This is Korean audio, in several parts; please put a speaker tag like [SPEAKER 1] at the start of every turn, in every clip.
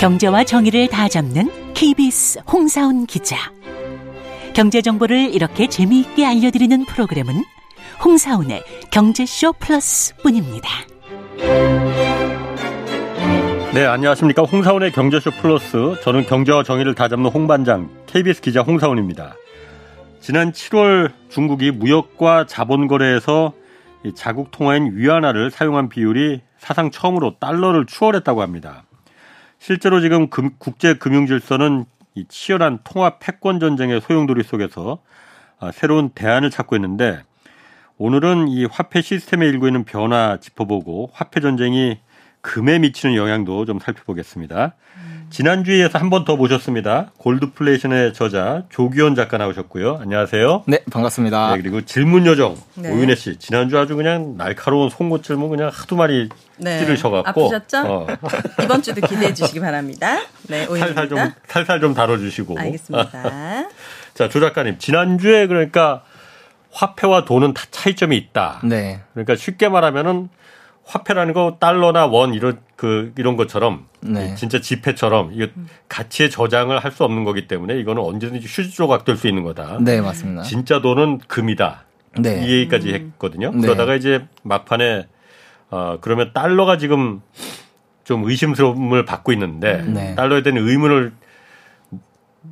[SPEAKER 1] 경제와 정의를 다 잡는 KBS 홍사훈 기자. 경제 정보를 이렇게 재미있게 알려드리는 프로그램은 홍사훈의 경제쇼 플러스뿐입니다.
[SPEAKER 2] 네, 안녕하십니까. 홍사훈의 경제쇼 플러스. 저는 경제와 정의를 다 잡는 홍반장, KBS 기자 홍사훈입니다. 지난 7월 중국이 무역과 자본 거래에서 자국 통화인 위안화를 사용한 비율이 사상 처음으로 달러를 추월했다고 합니다. 실제로 지금 금, 국제 금융 질서는 이 치열한 통화 패권 전쟁의 소용돌이 속에서 아, 새로운 대안을 찾고 있는데 오늘은 이 화폐 시스템에 일고 있는 변화 짚어보고 화폐 전쟁이 금에 미치는 영향도 좀 살펴보겠습니다. 지난주에서 한 번 더 모셨습니다. 골드플레이션의 저자 조기원 작가 나오셨고요. 안녕하세요.
[SPEAKER 3] 네, 반갑습니다.
[SPEAKER 2] 네, 그리고 질문 요정 네. 오윤혜 씨. 지난주 아주 그냥 날카로운 송곳 질문 그냥 하도 많이 네. 찌르셔갖고
[SPEAKER 4] 아프셨죠? 어. 이번 주도 기대해 주시기 바랍니다. 네,
[SPEAKER 2] 살살 좀 살살 좀 다뤄주시고.
[SPEAKER 4] 알겠습니다.
[SPEAKER 2] 자, 조 작가님 지난주에 그러니까 화폐와 돈은 다 차이점이 있다.
[SPEAKER 3] 네.
[SPEAKER 2] 그러니까 쉽게 말하면은 화폐라는 거 달러나 원 이런 그 이런 것처럼 네. 진짜 지폐처럼 이거 가치의 저장을 할 수 없는 거기 때문에 이거는 언제든지 휴지 조각 될 수 있는 거다.
[SPEAKER 3] 네, 맞습니다.
[SPEAKER 2] 진짜 돈은 금이다.
[SPEAKER 3] 네.
[SPEAKER 2] 이 얘기까지 했거든요. 네. 그러다가 이제 막판에 어 그러면 달러가 지금 좀 의심스러움을 받고 있는데 네. 달러에 대한 의문을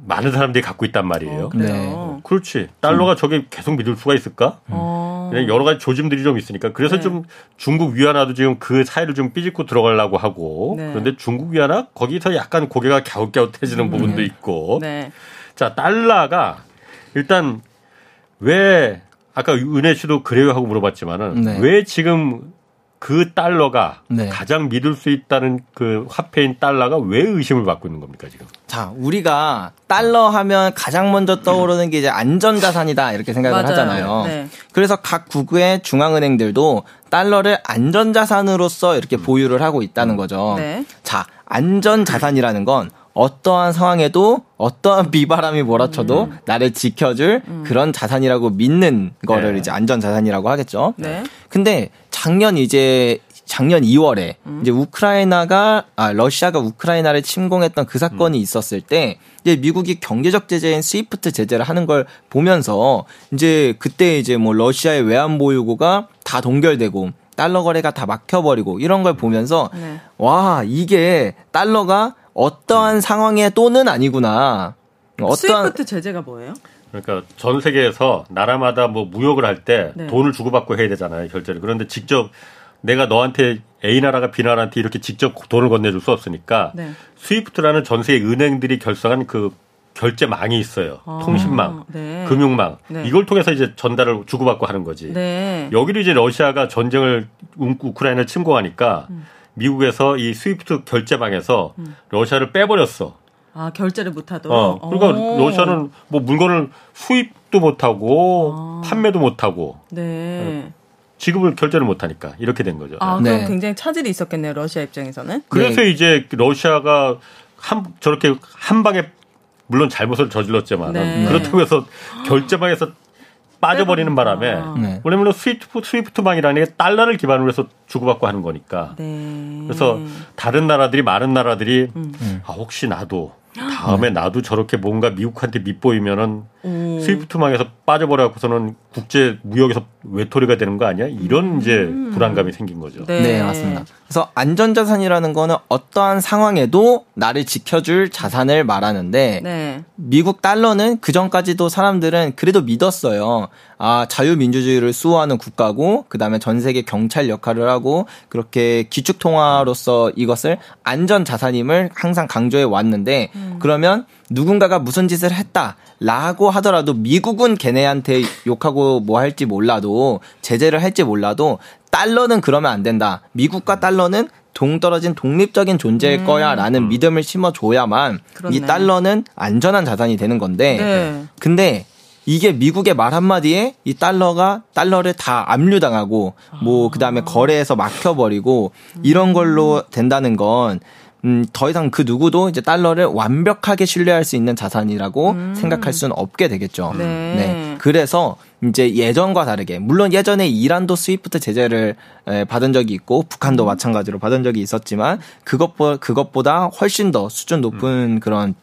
[SPEAKER 2] 많은 사람들이 갖고 있단 말이에요.
[SPEAKER 4] 어, 네.
[SPEAKER 2] 그렇지. 달러가 저게 계속 믿을 수가 있을까? 어. 여러 가지 조짐들이 좀 있으니까. 그래서 네. 좀 중국 위안화도 지금 그 사이를 좀 삐집고 들어가려고 하고. 네. 그런데 중국 위안화 거기서 약간 고개가 갸웃갸웃해지는 음. 부분도 있고.
[SPEAKER 4] 네.
[SPEAKER 2] 자, 달러가 일단 왜 아까 은혜 씨도 그래요 하고 물어봤지만은 네. 왜 지금 그 달러가 네. 가장 믿을 수 있다는 그 화폐인 달러가 왜 의심을 받고 있는 겁니까 지금?
[SPEAKER 3] 자, 우리가 달러 하면 가장 먼저 떠오르는 게 이제 안전 자산이다 이렇게 생각을 맞아요. 하잖아요. 네. 그래서 각 국의 중앙은행들도 달러를 안전 자산으로서 이렇게 음. 보유를 하고 있다는 거죠.
[SPEAKER 4] 네.
[SPEAKER 3] 자, 안전 자산이라는 건 어떠한 상황에도 어떠한 비바람이 몰아쳐도 음. 나를 지켜줄 음. 그런 자산이라고 믿는 거를 네. 이제 안전 자산이라고 하겠죠.
[SPEAKER 4] 네.
[SPEAKER 3] 근데 작년 이제 작년 2월에 음. 이제 우크라이나가 아 러시아가 우크라이나를 침공했던 그 사건이 음. 있었을 때 이제 미국이 경제적 제재인 스위프트 제재를 하는 걸 보면서 이제 그때 이제 뭐 러시아의 외환 보유고가 다 동결되고 달러 거래가 다 막혀버리고 이런 걸 보면서 네. 와 이게 달러가 어떠한 상황의 돈은 아니구나.
[SPEAKER 4] 어떠한 스위프트 제재가 뭐예요?
[SPEAKER 2] 그러니까 전 세계에서 나라마다 뭐 무역을 할때 네. 돈을 주고받고 해야 되잖아요 결제를. 그런데 직접 내가 너한테 A 나라가 B 나라한테 이렇게 직접 돈을 건네줄 수 없으니까 네. 스위프트라는 전 세계 은행들이 결성한 그 결제망이 있어요. 아, 통신망, 네. 금융망. 네. 이걸 통해서 이제 전달을 주고받고 하는 거지.
[SPEAKER 4] 네.
[SPEAKER 2] 여기를 이제 러시아가 전쟁을 우크라이나를 침공하니까 음. 미국에서 이 스위프트 결제망에서 음. 러시아를 빼버렸어.
[SPEAKER 4] 아 결제를 못하도록.
[SPEAKER 2] 어, 그러니까 오. 러시아는 뭐 물건을 수입도 못하고 아. 판매도 못하고.
[SPEAKER 4] 네.
[SPEAKER 2] 지급을 결제를 못하니까 이렇게 된 거죠.
[SPEAKER 4] 아, 그럼 네. 굉장히 차질이 있었겠네요 러시아 입장에서는.
[SPEAKER 2] 그래서 네. 이제 러시아가 한 저렇게 한 방에 물론 잘못을 저질렀지만 네. 그렇다고 해서 결제망에서 빠져버리는 바람에 아. 네. 왜냐면 스위프트 스위프트망이라는 게 달러를 기반으로 해서 주고받고 하는 거니까.
[SPEAKER 4] 네.
[SPEAKER 2] 그래서 다른 나라들이 많은 나라들이 음. 아 혹시 나도 다음에 네. 나도 저렇게 뭔가 미국한테 밑보이면은 음. 스위프트망에서 빠져버려갖고서는 국제 무역에서 외톨이가 되는 거 아니야? 이런 음. 이제 불안감이 생긴 거죠.
[SPEAKER 3] 네. 네, 맞습니다. 그래서 안전자산이라는 거는 어떠한 상황에도 나를 지켜줄 자산을 말하는데
[SPEAKER 4] 네.
[SPEAKER 3] 미국 달러는 그 전까지도 사람들은 그래도 믿었어요. 아 자유민주주의를 수호하는 국가고 그 다음에 전 세계 경찰 역할을 하고 그렇게 기축 통화로서 이것을 안전 자산임을 항상 강조해 왔는데 음. 그러면 누군가가 무슨 짓을 했다 라고 하더라도 미국은 걔네한테 욕하고 뭐 할지 몰라도 제재를 할지 몰라도 달러는 그러면 안 된다. 미국과 달러는 동떨어진 독립적인 존재일 음. 거야라는 음. 믿음을 심어줘야만 그렇네. 이 달러는 안전한 자산이 되는 건데
[SPEAKER 4] 네.
[SPEAKER 3] 근데 이게 미국의 말 한마디에 이 달러가 달러를 다 압류당하고 뭐 아. 그다음에 거래에서 막혀버리고 이런 걸로 된다는 건 음, 더 이상 그 누구도 이제 달러를 완벽하게 신뢰할 수 있는 자산이라고 생각할 수는 없게 되겠죠.
[SPEAKER 4] 네.
[SPEAKER 3] 그래서 이제 예전과 다르게 물론 예전에 이란도 스위프트 제재를 에, 받은 적이 있고 북한도 마찬가지로 받은 적이 있었지만 그것보 그것보다 훨씬 더 수준 높은 그런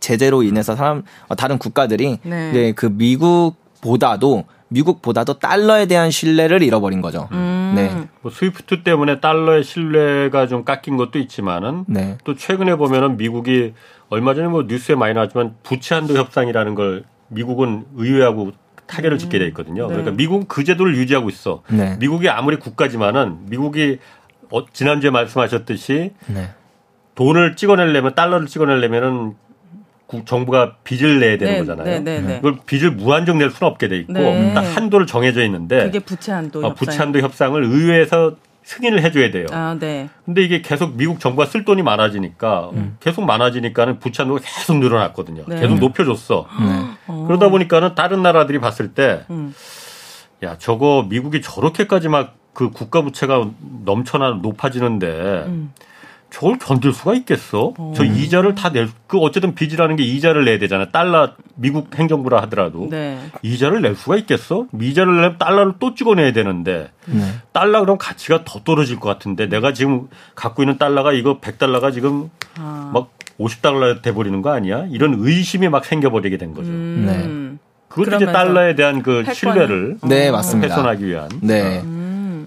[SPEAKER 3] 제재로 인해서 사람 어, 다른 국가들이
[SPEAKER 4] 네.
[SPEAKER 3] 이제 그 미국보다도 미국보다도 달러에 대한 신뢰를 잃어버린 거죠.
[SPEAKER 4] 음.
[SPEAKER 3] 네.
[SPEAKER 2] 뭐 스위프트 때문에 달러의 신뢰가 좀 깎인 것도 있지만은
[SPEAKER 3] 네.
[SPEAKER 2] 또 최근에 보면은 미국이 얼마 전에 뭐 뉴스에 많이 나왔지만 부채 한도 협상이라는 걸 미국은 의회하고 타결을 짓게 돼 있거든요.
[SPEAKER 4] 네.
[SPEAKER 2] 그러니까 미국은 그 제도를 유지하고 있어.
[SPEAKER 3] 네.
[SPEAKER 2] 미국이 아무리 국가지만은 미국이 어, 지난주에 말씀하셨듯이
[SPEAKER 3] 네.
[SPEAKER 2] 돈을 찍어내려면 달러를 찍어내려면은 국- 정부가 빚을 내야 되는
[SPEAKER 4] 네,
[SPEAKER 2] 거잖아요.
[SPEAKER 4] 네, 네, 네.
[SPEAKER 2] 그걸 빚을 무한정 낼 수는 없게 돼 있고
[SPEAKER 4] 네.
[SPEAKER 2] 딱 한도를 정해져 있는데
[SPEAKER 4] 그게 부채 한도
[SPEAKER 2] 어, 부채 한도 협상을 의회에서 승인을 해줘야 돼요.
[SPEAKER 4] 아, 네.
[SPEAKER 2] 근데 이게 계속 미국 정부가 쓸 돈이 많아지니까 계속 많아지니까는 부채 한도가 계속 늘어났거든요.
[SPEAKER 4] 네.
[SPEAKER 2] 계속 높여줬어.
[SPEAKER 3] 네.
[SPEAKER 2] 그러다 보니까는 다른 나라들이 봤을 때,
[SPEAKER 4] 음.
[SPEAKER 2] 야 저거 미국이 저렇게까지 막 그 국가 부채가 넘쳐나 높아지는데
[SPEAKER 4] 음.
[SPEAKER 2] 저걸 견딜 수가 있겠어? 저 이자를 다 낼, 그 어쨌든 빚이라는 게 이자를 내야 되잖아. 달러 미국 행정부라 하더라도
[SPEAKER 4] 네.
[SPEAKER 2] 이자를 낼 수가 있겠어? 이자를 내면 달러를 또 찍어내야 되는데
[SPEAKER 3] 네.
[SPEAKER 2] 달러 그럼 가치가 더 떨어질 것 같은데 내가 지금 갖고 있는 달러가 이거 100달러가 지금
[SPEAKER 4] 아.
[SPEAKER 2] 막 50달러 돼버리는 거 아니야? 이런 의심이 막 생겨버리게 된 거죠.
[SPEAKER 4] 음.
[SPEAKER 2] 그것도 이제 달러에 대한 그 신뢰를
[SPEAKER 3] 네, 맞습니다.
[SPEAKER 2] 훼손하기 위한.
[SPEAKER 3] 네.
[SPEAKER 4] 음.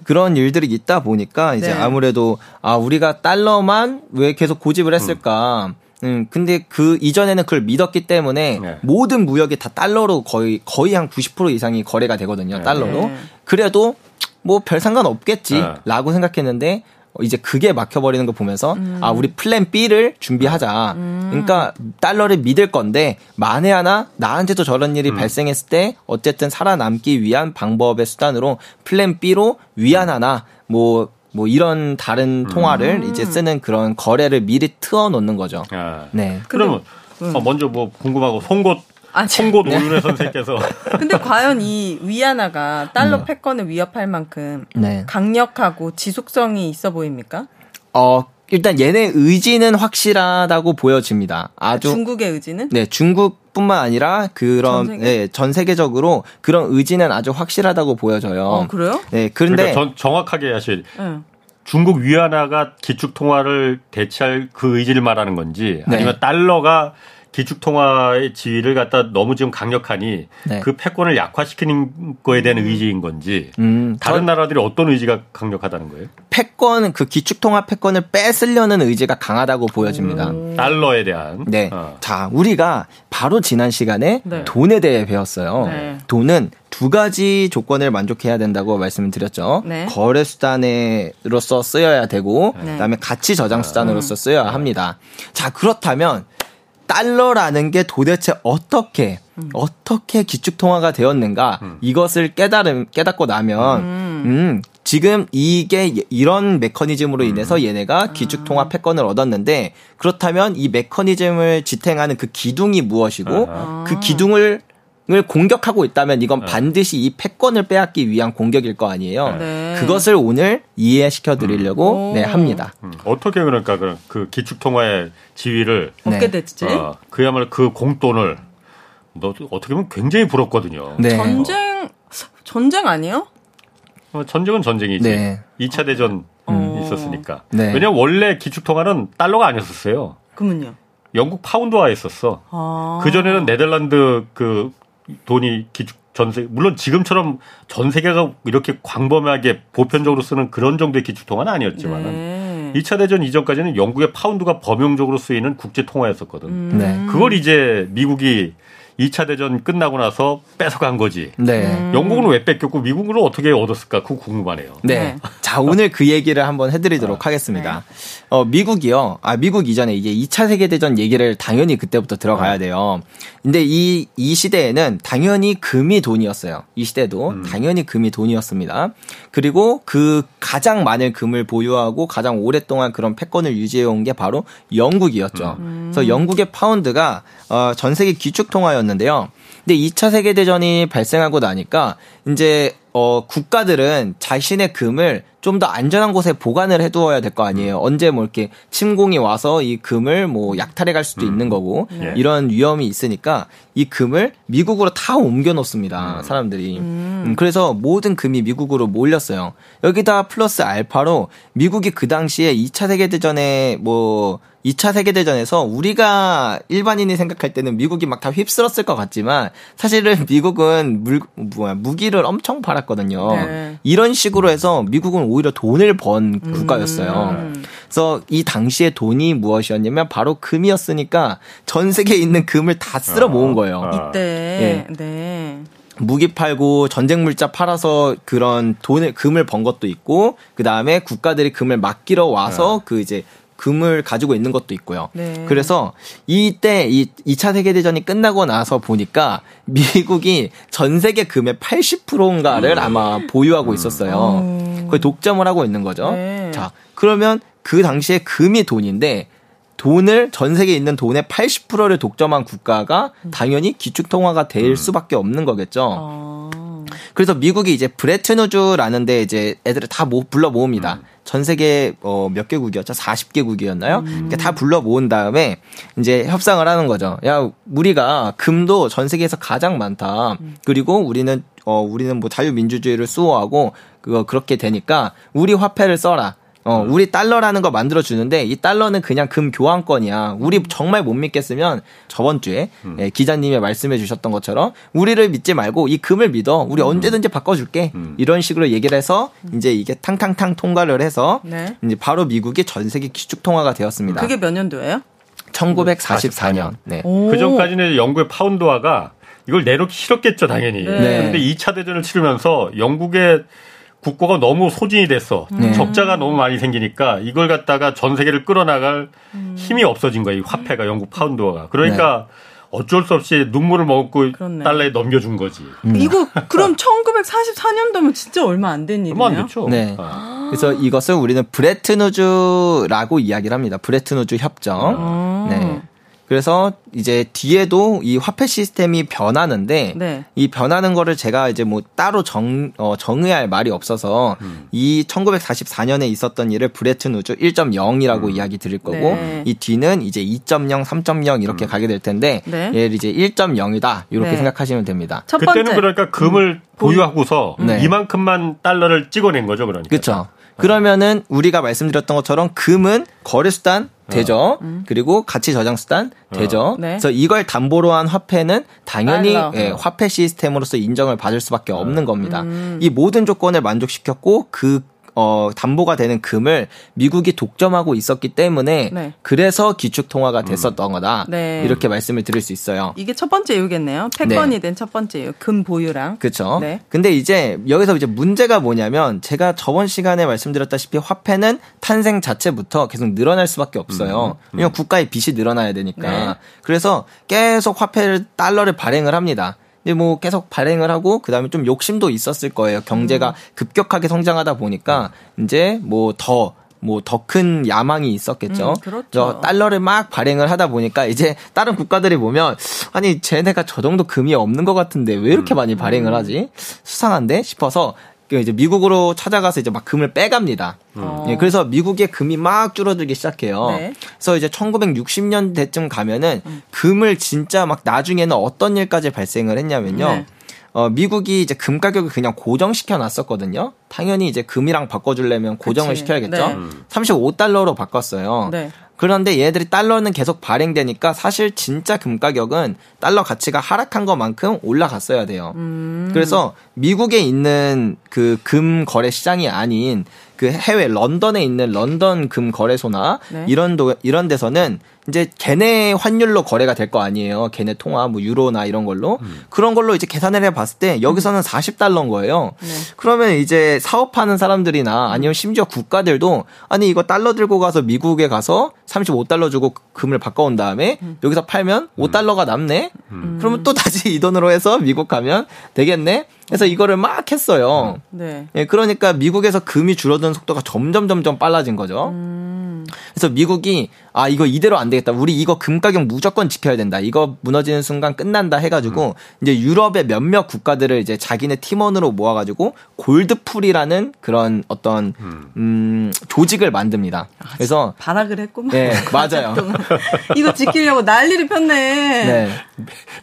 [SPEAKER 3] 그런 일들이 있다 보니까 이제
[SPEAKER 4] 네.
[SPEAKER 3] 아무래도 아 우리가 달러만 왜 계속 고집을 했을까? 음 근데 그 이전에는 그걸 믿었기 때문에
[SPEAKER 2] 네.
[SPEAKER 3] 모든 무역이 다 달러로 거의 거의 한 90% 이상이 거래가 되거든요. 달러로.
[SPEAKER 4] 네.
[SPEAKER 3] 그래도 뭐 별 상관
[SPEAKER 2] 네.
[SPEAKER 3] 없겠지라고 생각했는데 어, 이제 그게 막혀버리는 거 보면서 아 우리 플랜 B를 준비하자. 그러니까 달러를 믿을 건데 만에 하나 나한테도 저런 일이 발생했을 때 어쨌든 살아남기 위한 방법의 수단으로 플랜 B로 위안 하나 뭐뭐 이런 다른 통화를 이제 쓰는 그런 거래를 미리 트어 놓는 거죠.
[SPEAKER 2] 아.
[SPEAKER 3] 네.
[SPEAKER 2] 그러면 어, 먼저 뭐 궁금하고 송곳
[SPEAKER 4] 아, 참.
[SPEAKER 2] 송곳 오윤혜 선생께서
[SPEAKER 4] 근데 과연 이 위안화가 달러 패권을 위협할 만큼
[SPEAKER 3] 네.
[SPEAKER 4] 강력하고 지속성이 있어 보입니까?
[SPEAKER 3] 어 일단 얘네 의지는 확실하다고 보여집니다. 아주
[SPEAKER 4] 중국의 의지는?
[SPEAKER 3] 네, 중국뿐만 아니라 그런
[SPEAKER 4] 전 세계?
[SPEAKER 3] 네, 전 세계적으로 그런 의지는 아주 확실하다고 보여져요.
[SPEAKER 4] 어, 그래요?
[SPEAKER 3] 네, 그런데
[SPEAKER 2] 그러니까 전, 정확하게 하실
[SPEAKER 4] 응.
[SPEAKER 2] 중국 위안화가 기축 통화를 대체할 그 의지를 말하는 건지
[SPEAKER 3] 네.
[SPEAKER 2] 아니면 달러가 기축 통화의 지위를 갖다 너무 지금 강력하니
[SPEAKER 3] 네.
[SPEAKER 2] 그 패권을 약화시키는 거에 대한 의지인 건지
[SPEAKER 3] 음,
[SPEAKER 2] 다른
[SPEAKER 3] 저-
[SPEAKER 2] 나라들이 어떤 의지가 강력하다는 거예요?
[SPEAKER 3] 패권 그 기축 통화 패권을 뺏으려는 의지가 강하다고 보여집니다.
[SPEAKER 2] 달러에 대한
[SPEAKER 3] 네.
[SPEAKER 2] 어.
[SPEAKER 3] 자, 우리가 바로 지난 시간에
[SPEAKER 4] 네.
[SPEAKER 3] 돈에 대해 배웠어요.
[SPEAKER 4] 네.
[SPEAKER 3] 돈은 두 가지 조건을 만족해야 된다고 말씀을 드렸죠.
[SPEAKER 4] 네.
[SPEAKER 3] 거래 수단으로서 쓰여야 되고,
[SPEAKER 4] 네.
[SPEAKER 3] 그다음에 가치 저장 수단으로서 쓰여야 합니다. 자, 그렇다면 달러라는 게 도대체 어떻게 어떻게 기축 통화가 되었는가? 이것을 깨달음 깨닫고 나면 음, 지금 이게 예- 이런 메커니즘으로 인해서 얘네가 기축 통화 패권을 얻었는데 그렇다면 이 메커니즘을 지탱하는 그 기둥이 무엇이고 그 기둥을 을 공격하고 있다면 이건 반드시 이 패권을 빼앗기 위한 공격일 거 아니에요.
[SPEAKER 4] 네.
[SPEAKER 3] 그것을 오늘 이해시켜 드리려고
[SPEAKER 4] 오.
[SPEAKER 3] 네 합니다.
[SPEAKER 2] 음, 어떻게 그러니까 그, 그 기축 통화의 지위를
[SPEAKER 3] 네.
[SPEAKER 4] 얻게 됐지?
[SPEAKER 2] 어, 그야말로 그 공돈을 너 어떻게 보면 굉장히 부럽거든요.
[SPEAKER 3] 네.
[SPEAKER 4] 전쟁 전쟁 아니에요?
[SPEAKER 2] 어, 전쟁은 전쟁이지.
[SPEAKER 3] 네.
[SPEAKER 2] 2차 대전
[SPEAKER 4] 어.
[SPEAKER 2] 있었으니까.
[SPEAKER 3] 네.
[SPEAKER 2] 왜냐면 원래 기축 통화는 달러가 아니었었어요.
[SPEAKER 4] 그러면요.
[SPEAKER 2] 영국 파운드화 했었어.
[SPEAKER 4] 아.
[SPEAKER 2] 그 전에는 네덜란드 그 돈이 기축 전세 물론 지금처럼 전 세계가 이렇게 광범위하게 보편적으로 쓰는 그런 정도의 기축 통화는 아니었지만은
[SPEAKER 4] 네.
[SPEAKER 2] 2차 대전 이전까지는 영국의 파운드가 범용적으로 쓰이는 국제 통화였었거든.
[SPEAKER 4] 음.
[SPEAKER 3] 네.
[SPEAKER 2] 그걸 이제 미국이 2차 대전 끝나고 나서 뺏어간 거지.
[SPEAKER 3] 네.
[SPEAKER 4] 음.
[SPEAKER 2] 영국은 왜 뺏겼고 미국은 어떻게 얻었을까? 그거 궁금하네요.
[SPEAKER 3] 네.
[SPEAKER 4] 네.
[SPEAKER 3] 자, 오늘 그 얘기를 한번 해드리도록 하겠습니다. 어, 미국이요. 아, 미국 이전에 이제 2차 세계대전 얘기를 당연히 그때부터 들어가야 돼요. 근데 이, 이 시대에는 당연히 금이 돈이었어요. 이 시대도 당연히 금이 돈이었습니다. 그리고 그 가장 많은 금을 보유하고 가장 오랫동안 그런 패권을 유지해온 게 바로 영국이었죠. 그래서 영국의 파운드가 어, 전 세계 기축통화였 는데요. 근데 2차 세계대전이 발생하고 나니까 이제 어 국가들은 자신의 금을 좀 더 안전한 곳에 보관을 해두어야 될 거 아니에요. 언제 뭐 이렇게 침공이 와서 이 금을 뭐 약탈해 갈 수도 있는 거고
[SPEAKER 2] 네.
[SPEAKER 3] 이런 위험이 있으니까 이 금을 미국으로 다 옮겨 놓습니다. 사람들이. 음, 그래서 모든 금이 미국으로 몰렸어요. 여기다 플러스 알파로 미국이 그 당시에 2차 세계대전에 뭐 2차 세계대전에서 우리가 일반인이 생각할 때는 미국이 막 다 휩쓸었을 것 같지만 사실은 미국은 물, 뭐야, 무기를 엄청 팔았거든요.
[SPEAKER 4] 네.
[SPEAKER 3] 이런 식으로 해서 미국은 오히려 돈을 번 국가였어요. 그래서 이 당시의 돈이 무엇이었냐면 바로 금이었으니까 전 세계에 있는 금을 다 쓸어 모은 거예요.
[SPEAKER 2] 아.
[SPEAKER 4] 이때 네.
[SPEAKER 3] 무기 팔고 전쟁 물자 팔아서 그런 돈을 금을 번 것도 있고 그 다음에 국가들이 금을 맡기러 와서 그 이제 금을 가지고 있는 것도 있고요.
[SPEAKER 4] 네.
[SPEAKER 3] 그래서 이때 이 2차 세계대전이 끝나고 나서 보니까 미국이 전 세계 금의 80%인가를 아마 보유하고 있었어요. 거의 독점을 하고 있는 거죠.
[SPEAKER 4] 네.
[SPEAKER 3] 자, 그러면 그 당시에 금이 돈인데 돈을 전 세계에 있는 돈의 80%를 독점한 국가가 당연히 기축통화가 될 수밖에 없는 거겠죠.
[SPEAKER 4] 어.
[SPEAKER 3] 그래서 미국이 이제 브레트누즈라는 데 이제 애들을 다 모, 불러 모읍니다. 전 세계 어, 몇 개국이었죠? 40개국이었나요? 이렇게 다 불러 모은 다음에 이제 협상을 하는 거죠. 야, 우리가 금도 전 세계에서 가장 많다. 그리고 우리는 어 우리는 뭐 자유민주주의를 수호하고 그거 그렇게 되니까 우리 화폐를 써라. 어, 우리 달러라는 거 만들어 주는데 이 달러는 그냥 금 교환권이야. 우리 정말 못 믿겠으면 저번 주에 예, 기자님이 말씀해 주셨던 것처럼 우리를 믿지 말고 이 금을 믿어. 우리 언제든지 바꿔 줄게. 이런 식으로 얘기를 해서 이제 이게 탕탕탕 통과를 해서
[SPEAKER 4] 네.
[SPEAKER 3] 이제 바로 미국이 전 세계 기축 통화가 되었습니다.
[SPEAKER 4] 그게 몇 년도예요?
[SPEAKER 3] 1944년. 네.
[SPEAKER 4] 오.
[SPEAKER 2] 그 전까지는 영국의 파운드화가 이걸 내놓기 싫었겠죠, 당연히.
[SPEAKER 4] 네.
[SPEAKER 2] 근데 2차 대전을 치르면서 영국의 국고가 너무 소진이 됐어.
[SPEAKER 3] 네.
[SPEAKER 2] 적자가 너무 많이 생기니까 이걸 갖다가 전 세계를 끌어나갈 힘이 없어진 거야, 이 화폐가 영국 파운드화가. 그러니까 어쩔 수 없이 눈물을 먹고
[SPEAKER 4] 그렇네.
[SPEAKER 2] 달러에 넘겨준 거지.
[SPEAKER 4] 이거 그럼 1944년도면 진짜 얼마 안 된 일이네요.
[SPEAKER 2] 얼마 안 됐죠.
[SPEAKER 3] 네.
[SPEAKER 2] 아.
[SPEAKER 3] 그래서 이것을 우리는 브레트누즈라고 이야기를 합니다. 브레트누즈 협정.
[SPEAKER 4] 어.
[SPEAKER 3] 네. 그래서 이제 뒤에도 이 화폐 시스템이 변하는데
[SPEAKER 4] 네.
[SPEAKER 3] 이 변하는 거를 제가 이제 뭐 따로 정, 어, 정의할 말이 없어서 이 1944년에 있었던 일을 브레트누즈 1.0이라고 이야기 드릴 거고
[SPEAKER 4] 네.
[SPEAKER 3] 이 뒤는 이제 2.0, 3.0 이렇게 가게 될 텐데
[SPEAKER 4] 네.
[SPEAKER 3] 얘를 이제 1.0이다 이렇게
[SPEAKER 4] 네.
[SPEAKER 3] 생각하시면 됩니다.
[SPEAKER 4] 첫
[SPEAKER 2] 그때는
[SPEAKER 4] 번째
[SPEAKER 2] 그러니까 금을 보유하고서
[SPEAKER 3] 네.
[SPEAKER 2] 이만큼만 달러를 찍어낸 거죠, 그러니까.
[SPEAKER 3] 그렇죠. 그러면은 우리가 말씀드렸던 것처럼 금은 거래 수단 되죠. 그리고 가치 저장 수단 되죠.
[SPEAKER 4] 어. 네.
[SPEAKER 3] 그래서 이걸 담보로 한 화폐는 당연히. 예, 화폐 시스템으로서 인정을 받을 수밖에
[SPEAKER 4] 어.
[SPEAKER 3] 없는 겁니다.
[SPEAKER 4] 음.
[SPEAKER 3] 이 모든 조건을 만족시켰고 그 어, 담보가 되는 금을 미국이 독점하고 있었기 때문에
[SPEAKER 4] 네.
[SPEAKER 3] 그래서 기축 통화가 됐었던 거다.
[SPEAKER 4] 네.
[SPEAKER 3] 이렇게 말씀을 드릴 수 있어요.
[SPEAKER 4] 이게 첫 번째 이유겠네요. 패권이 된첫 번째 이유. 금 보유랑.
[SPEAKER 3] 그렇죠.
[SPEAKER 4] 네.
[SPEAKER 3] 근데 이제 여기서 이제 문제가 뭐냐면 제가 저번 시간에 말씀드렸다시피 화폐는 탄생 자체부터 계속 늘어날 수밖에 없어요. 왜냐면 국가의 빚이 늘어나야 되니까.
[SPEAKER 4] 네.
[SPEAKER 3] 그래서 계속 화폐를 달러를 발행을 합니다. 근데 뭐 계속 발행을 하고 그다음에 좀 욕심도 있었을 거예요. 경제가
[SPEAKER 4] 음.
[SPEAKER 3] 급격하게 성장하다 보니까 이제 뭐더 뭐더큰 야망이 있었겠죠.
[SPEAKER 4] 음, 그렇죠.
[SPEAKER 3] 달러를 막 발행을 하다 보니까 이제 다른 국가들이 보면 아니 쟤네가 저 정도 금이 없는 것 같은데 왜 이렇게 많이 발행을 하지 수상한데 싶어서 그 이제 미국으로 찾아가서 이제 막 금을 빼갑니다.
[SPEAKER 4] 어.
[SPEAKER 3] 예, 그래서 미국의 금이 막 줄어들기 시작해요.
[SPEAKER 4] 네.
[SPEAKER 3] 그래서 이제 1960년대쯤 가면은 금을 진짜 막 나중에는 어떤 일까지 발생을 했냐면요.
[SPEAKER 4] 네.
[SPEAKER 3] 어, 미국이 이제 금 가격을 그냥 고정시켜 놨었거든요. 당연히 이제 금이랑 바꿔주려면 고정을
[SPEAKER 4] 그치.
[SPEAKER 3] 시켜야겠죠.
[SPEAKER 4] 네.
[SPEAKER 3] 35달러로 바꿨어요.
[SPEAKER 4] 네.
[SPEAKER 3] 그런데 얘들이 달러는 계속 발행되니까 사실 진짜 금 가격은 달러 가치가 하락한 것만큼 올라갔어야 돼요.
[SPEAKER 4] 음.
[SPEAKER 3] 그래서 미국에 있는 그 금 거래 시장이 아닌 그 해외 런던에 있는 런던 금 거래소나
[SPEAKER 4] 네.
[SPEAKER 3] 이런 도 이런 데서는 이제 걔네 환율로 거래가 될 거 아니에요. 걔네 통화 뭐 유로나 이런 걸로 그런 걸로 이제 계산을 해 봤을 때 여기서는 40달러인 거예요.
[SPEAKER 4] 네.
[SPEAKER 3] 그러면 이제 사업하는 사람들이나 아니면 심지어 국가들도 아니 이거 달러 들고 가서 미국에 가서 35달러 주고 금을 바꿔온 다음에 여기서 팔면 5달러가 남네. 그러면 또 다시 이 돈으로 해서 미국 가면 되겠네. 그래서 이거를 막 했어요.
[SPEAKER 4] 네.
[SPEAKER 3] 예, 그러니까 미국에서 금이 줄어드는 속도가 점점 점점 빨라진 거죠. 그래서 미국이 아 이거 이대로 안 되겠다. 우리 이거 금 가격 무조건 지켜야 된다. 이거 무너지는 순간 끝난다 해가지고
[SPEAKER 2] 음.
[SPEAKER 3] 이제 유럽의 몇몇 국가들을 이제 자기네 팀원으로 모아가지고 골드풀이라는 그런 어떤 음, 조직을 만듭니다. 그래서
[SPEAKER 4] 발악을 했구만.
[SPEAKER 3] 네 맞아요.
[SPEAKER 4] 이거 지키려고 난리를 폈네.
[SPEAKER 3] 네.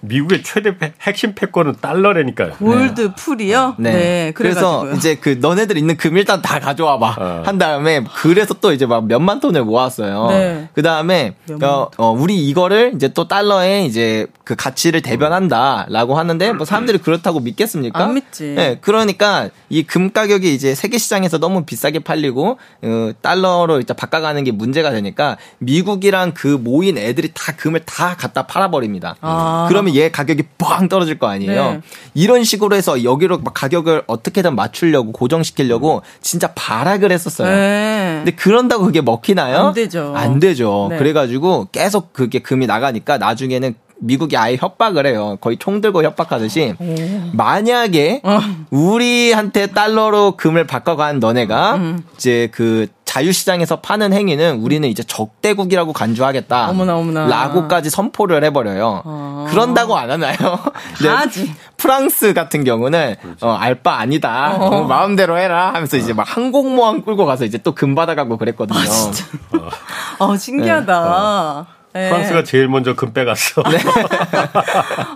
[SPEAKER 2] 미국의 최대 패- 핵심 패권은 달러라니까요.
[SPEAKER 4] 골드 풀이요?
[SPEAKER 3] 네.
[SPEAKER 4] 네.
[SPEAKER 3] 그래서. 이제 그 너네들 있는 금 일단 다 가져와 봐.
[SPEAKER 2] 어.
[SPEAKER 3] 한 다음에 그래서 또 이제 막 몇만 톤을 모았어요.
[SPEAKER 4] 네.
[SPEAKER 3] 그 다음에
[SPEAKER 4] 몇만
[SPEAKER 3] 어, 어, 우리 이거를 이제 또 달러에 이제 그 가치를 대변한다라고 하는데 뭐 사람들이 그렇다고 믿겠습니까?
[SPEAKER 4] 안 믿지.
[SPEAKER 3] 네, 그러니까 이 금 가격이 이제 세계 시장에서 너무 비싸게 팔리고 어, 달러로 이제 바꿔가는 게 문제가 되니까 미국이랑 그 모인 애들이 다 금을 다 갖다 팔아버립니다.
[SPEAKER 4] 아.
[SPEAKER 3] 그러면 얘 가격이 뻥 떨어질 거 아니에요.
[SPEAKER 4] 네.
[SPEAKER 3] 이런 식으로 해서 여기로 막 가격을 어떻게든 맞추려고 고정시키려고 진짜 발악을 했었어요.
[SPEAKER 4] 네.
[SPEAKER 3] 근데 그런다고 그게 먹히나요?
[SPEAKER 4] 안 되죠.
[SPEAKER 3] 안 되죠.
[SPEAKER 4] 네.
[SPEAKER 3] 그래가지고 계속 그게 금이 나가니까 나중에는 미국이 아예 협박을 해요. 거의 총 들고 협박하듯이. 만약에
[SPEAKER 4] 어.
[SPEAKER 3] 우리한테 달러로 금을 바꿔간 너네가
[SPEAKER 4] 음.
[SPEAKER 3] 이제 그 자유시장에서 파는 행위는 우리는 이제 적대국이라고 간주하겠다.
[SPEAKER 4] 어머나, 어머나.
[SPEAKER 3] 라고까지 선포를 해버려요.
[SPEAKER 4] 어.
[SPEAKER 3] 그런다고 안 하나요? 네,
[SPEAKER 4] 하지.
[SPEAKER 3] 프랑스 같은 경우는 어, 알바 아니다. 어, 마음대로 해라 하면서 이제 막 항공모함 끌고 가서 이제 또 금 받아가고 그랬거든요.
[SPEAKER 4] 어, 신기하다. 네.
[SPEAKER 2] 프랑스가 제일 먼저 금 빼갔어.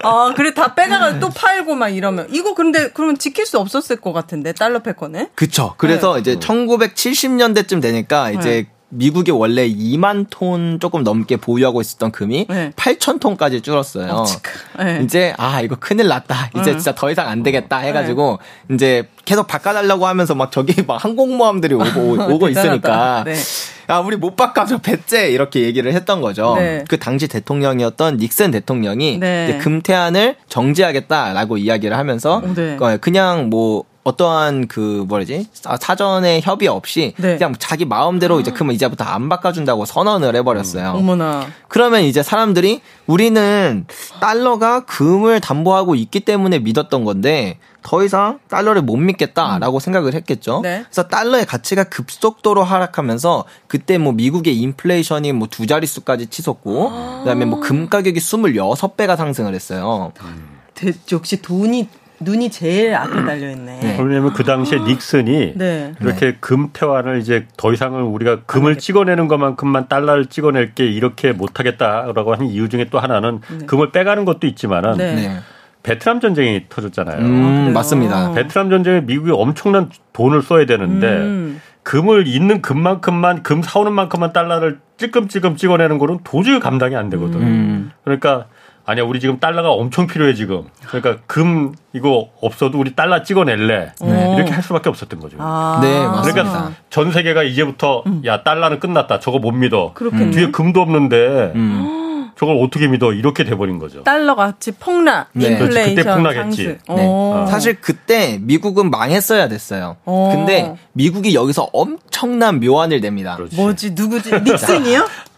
[SPEAKER 4] 아, 그래 다 빼다가 또 팔고 막 이러면 이거 근데 그러면 지킬 수 없었을 것 같은데 달러 패권은?
[SPEAKER 3] 그쵸. 그래서 이제 1970년대쯤 되니까 이제
[SPEAKER 4] 네.
[SPEAKER 3] 미국이 원래 2만 톤 조금 넘게 보유하고 있었던 금이
[SPEAKER 4] 네.
[SPEAKER 3] 8천 톤까지 줄었어요.
[SPEAKER 4] 어찌까. 네.
[SPEAKER 3] 이제 아 이거 큰일 났다. 이제 진짜 더 이상 안 되겠다 해가지고 이제 계속 바꿔달라고 하면서 막 저기 막 항공모함들이 오고 오고. 있으니까
[SPEAKER 4] 네.
[SPEAKER 3] 야 우리 못 바꿔줘 배째 이렇게 얘기를 했던 거죠.
[SPEAKER 4] 네.
[SPEAKER 3] 그 당시 대통령이었던 닉슨 대통령이
[SPEAKER 4] 네.
[SPEAKER 3] 금태안을 정지하겠다라고 이야기를 하면서
[SPEAKER 4] 어, 네.
[SPEAKER 3] 어, 그냥 뭐 어떠한 그 뭐라지 아, 사전에 협의 없이
[SPEAKER 4] 네.
[SPEAKER 3] 그냥 자기 마음대로 이제 금을 이제부터 안 바꿔준다고 선언을 해버렸어요.
[SPEAKER 4] 어머나.
[SPEAKER 3] 그러면 이제 사람들이 우리는 달러가 금을 담보하고 있기 때문에 믿었던 건데 더 이상 달러를 못 믿겠다라고 생각을 했겠죠.
[SPEAKER 4] 네.
[SPEAKER 3] 그래서 달러의 가치가 급속도로 하락하면서 그때 뭐 미국의 인플레이션이 뭐 두 자릿수까지 치솟고 그다음에 뭐 금 가격이 26배가 상승을 했어요.
[SPEAKER 4] 대, 역시 돈이 눈이 제일 앞에 달려 있네.
[SPEAKER 3] 네.
[SPEAKER 2] 왜냐면 그 당시에 닉슨이
[SPEAKER 4] 네.
[SPEAKER 2] 이렇게 금 태환을 이제 더 이상은 우리가 금을 찍어내는 것만큼만 달러를 찍어낼 게 이렇게 못하겠다라고 하는 이유 중에 또 하나는 금을 빼가는 것도 있지만은
[SPEAKER 4] 네.
[SPEAKER 3] 네.
[SPEAKER 2] 베트남 전쟁이 터졌잖아요.
[SPEAKER 3] 음,
[SPEAKER 4] 그래요?
[SPEAKER 3] 맞습니다.
[SPEAKER 2] 베트남 전쟁에 미국이 엄청난 돈을 써야 되는데
[SPEAKER 4] 음.
[SPEAKER 2] 금을 있는 금만큼만 금 사오는 만큼만 달러를 찔끔찔끔 찍어내는 거는 도저히 감당이 안 되거든.
[SPEAKER 3] 음.
[SPEAKER 2] 그러니까 아니야 우리 지금 달러가 엄청 필요해 지금. 그러니까 금 이거 없어도 우리 달러 찍어낼래.
[SPEAKER 4] 네.
[SPEAKER 2] 이렇게 할 수밖에 없었던 거죠.
[SPEAKER 4] 아.
[SPEAKER 3] 네, 맞습니다.
[SPEAKER 2] 그러니까 전 세계가 이제부터 야 달러는 끝났다. 저거 못 믿어.
[SPEAKER 4] 그렇겠네.
[SPEAKER 2] 뒤에 금도 없는데
[SPEAKER 3] 음.
[SPEAKER 2] 저걸 어떻게 믿어? 이렇게 돼버린 거죠.
[SPEAKER 4] 달러 가치 폭락,
[SPEAKER 3] 네.
[SPEAKER 2] 그렇지,
[SPEAKER 4] 인플레이션
[SPEAKER 2] 그때 폭락했지.
[SPEAKER 3] 네.
[SPEAKER 4] 어.
[SPEAKER 3] 사실 그때 미국은 망했어야 됐어요.
[SPEAKER 4] 어.
[SPEAKER 3] 근데 미국이 여기서 엄청난 묘안을 냅니다.
[SPEAKER 2] 그렇지.
[SPEAKER 4] 뭐지 누구지 닉슨이요?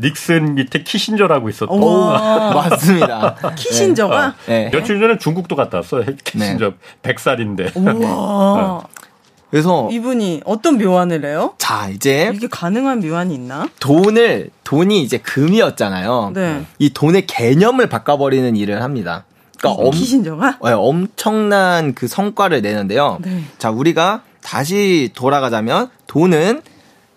[SPEAKER 2] 닉슨 밑에 키신저라고 있었던.
[SPEAKER 4] 와.
[SPEAKER 3] 맞습니다.
[SPEAKER 4] 키신저가
[SPEAKER 3] 네.
[SPEAKER 2] 며칠 전에 중국도 갔다 왔어. 키신저 100살인데.
[SPEAKER 4] 우와.
[SPEAKER 3] 그래서
[SPEAKER 4] 이분이 어떤 묘안을 해요?
[SPEAKER 3] 자 이제
[SPEAKER 4] 이게 가능한 묘안이 있나?
[SPEAKER 3] 돈을 돈이 이제 금이었잖아요.
[SPEAKER 4] 네.
[SPEAKER 3] 이 돈의 개념을 바꿔버리는 일을 합니다. 그러니까 엄,
[SPEAKER 4] 키신저가?
[SPEAKER 3] 네, 엄청난 그 성과를 내는데요.
[SPEAKER 4] 네.
[SPEAKER 3] 자 우리가 다시 돌아가자면 돈은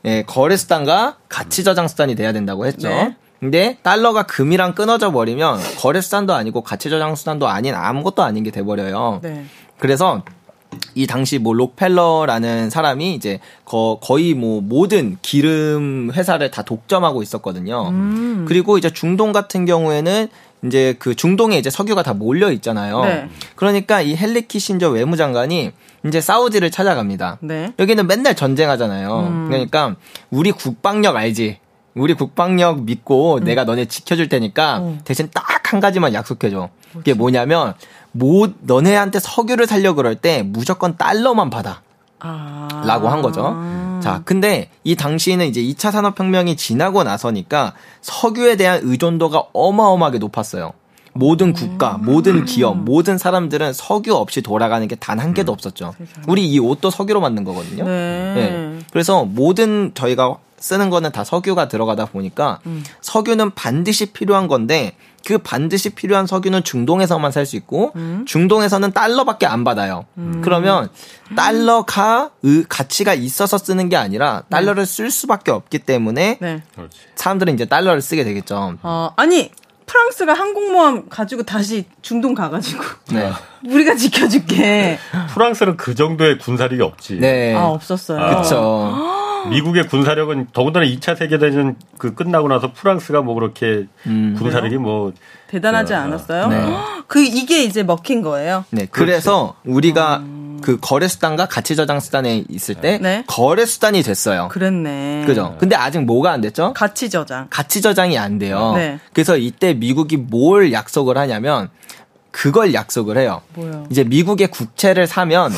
[SPEAKER 3] 예, 거래 수단과 가치 저장 수단이 돼야 된다고 했죠.
[SPEAKER 4] 네.
[SPEAKER 3] 근데 달러가 금이랑 끊어져 버리면 거래 수단도 아니고 가치 저장 수단도 아닌 아무것도 아닌 게 돼 버려요.
[SPEAKER 4] 네.
[SPEAKER 3] 그래서 이 당시 뭐 록펠러라는 사람이 이제 거, 거의 뭐 모든 기름 회사를 다 독점하고 있었거든요.
[SPEAKER 4] 음.
[SPEAKER 3] 그리고 이제 중동 같은 경우에는 이제 그 중동에 이제 석유가 다 몰려 있잖아요.
[SPEAKER 4] 네.
[SPEAKER 3] 그러니까 이 헨리 키신저 외무장관이 이제 사우디를 찾아갑니다.
[SPEAKER 4] 네.
[SPEAKER 3] 여기는 맨날 전쟁하잖아요.
[SPEAKER 4] 음.
[SPEAKER 3] 그러니까 우리 국방력 알지? 우리 국방력 믿고 내가 너네 지켜줄 테니까
[SPEAKER 4] 음.
[SPEAKER 3] 대신 딱 한 가지만 약속해줘. 그게 뭐냐면 뭐 너네한테 석유를 살려 그럴 때 무조건 달러만 받아.
[SPEAKER 4] 아.
[SPEAKER 3] 라고 한 거죠. 자, 근데 이 당시에는 이제 2차 산업혁명이 지나고 나서니까 석유에 대한 의존도가 어마어마하게 높았어요. 모든 국가, 모든 기업, 모든 사람들은 석유 없이 돌아가는 게 단 한 개도 없었죠. 우리 이 옷도 석유로 만든 거거든요.
[SPEAKER 4] 네.
[SPEAKER 3] 네. 그래서 모든 저희가 쓰는 거는 다 석유가 들어가다 보니까 석유는 반드시 필요한 건데 그 반드시 필요한 석유는 중동에서만 살 수 있고 중동에서는 달러밖에 안 받아요. 그러면 달러가 의 가치가 있어서 쓰는 게 아니라 달러를 쓸 수밖에 없기 때문에
[SPEAKER 4] 네.
[SPEAKER 3] 사람들은 이제 달러를 쓰게 되겠죠.
[SPEAKER 4] 어, 아니 프랑스가 항공모함 가지고 다시 중동 가가지고
[SPEAKER 3] 네.
[SPEAKER 4] 우리가 지켜줄게.
[SPEAKER 2] 프랑스는 그 정도의 군사력이 없지.
[SPEAKER 3] 네.
[SPEAKER 4] 아 없었어요.
[SPEAKER 3] 그쵸.
[SPEAKER 2] 미국의 군사력은 더군다나 2차 세계대전 그 끝나고 나서 프랑스가 뭐 그렇게
[SPEAKER 3] 음.
[SPEAKER 2] 군사력이 뭐
[SPEAKER 4] 대단하지
[SPEAKER 2] 어,
[SPEAKER 4] 않았어요?
[SPEAKER 3] 네.
[SPEAKER 4] 그 이게 이제 먹힌 거예요.
[SPEAKER 3] 네. 그래서 우리가 그 거래 수단과 가치 저장 수단에 있을 때
[SPEAKER 4] 네.
[SPEAKER 3] 거래 수단이 됐어요.
[SPEAKER 4] 그랬네.
[SPEAKER 3] 그죠? 근데 아직 뭐가 안 됐죠?
[SPEAKER 4] 가치 저장.
[SPEAKER 3] 가치 저장이 안 돼요.
[SPEAKER 4] 네.
[SPEAKER 3] 그래서 이때 미국이 뭘 약속을 하냐면 그걸 약속을 해요.
[SPEAKER 4] 뭐요?
[SPEAKER 3] 이제 미국의 국채를 사면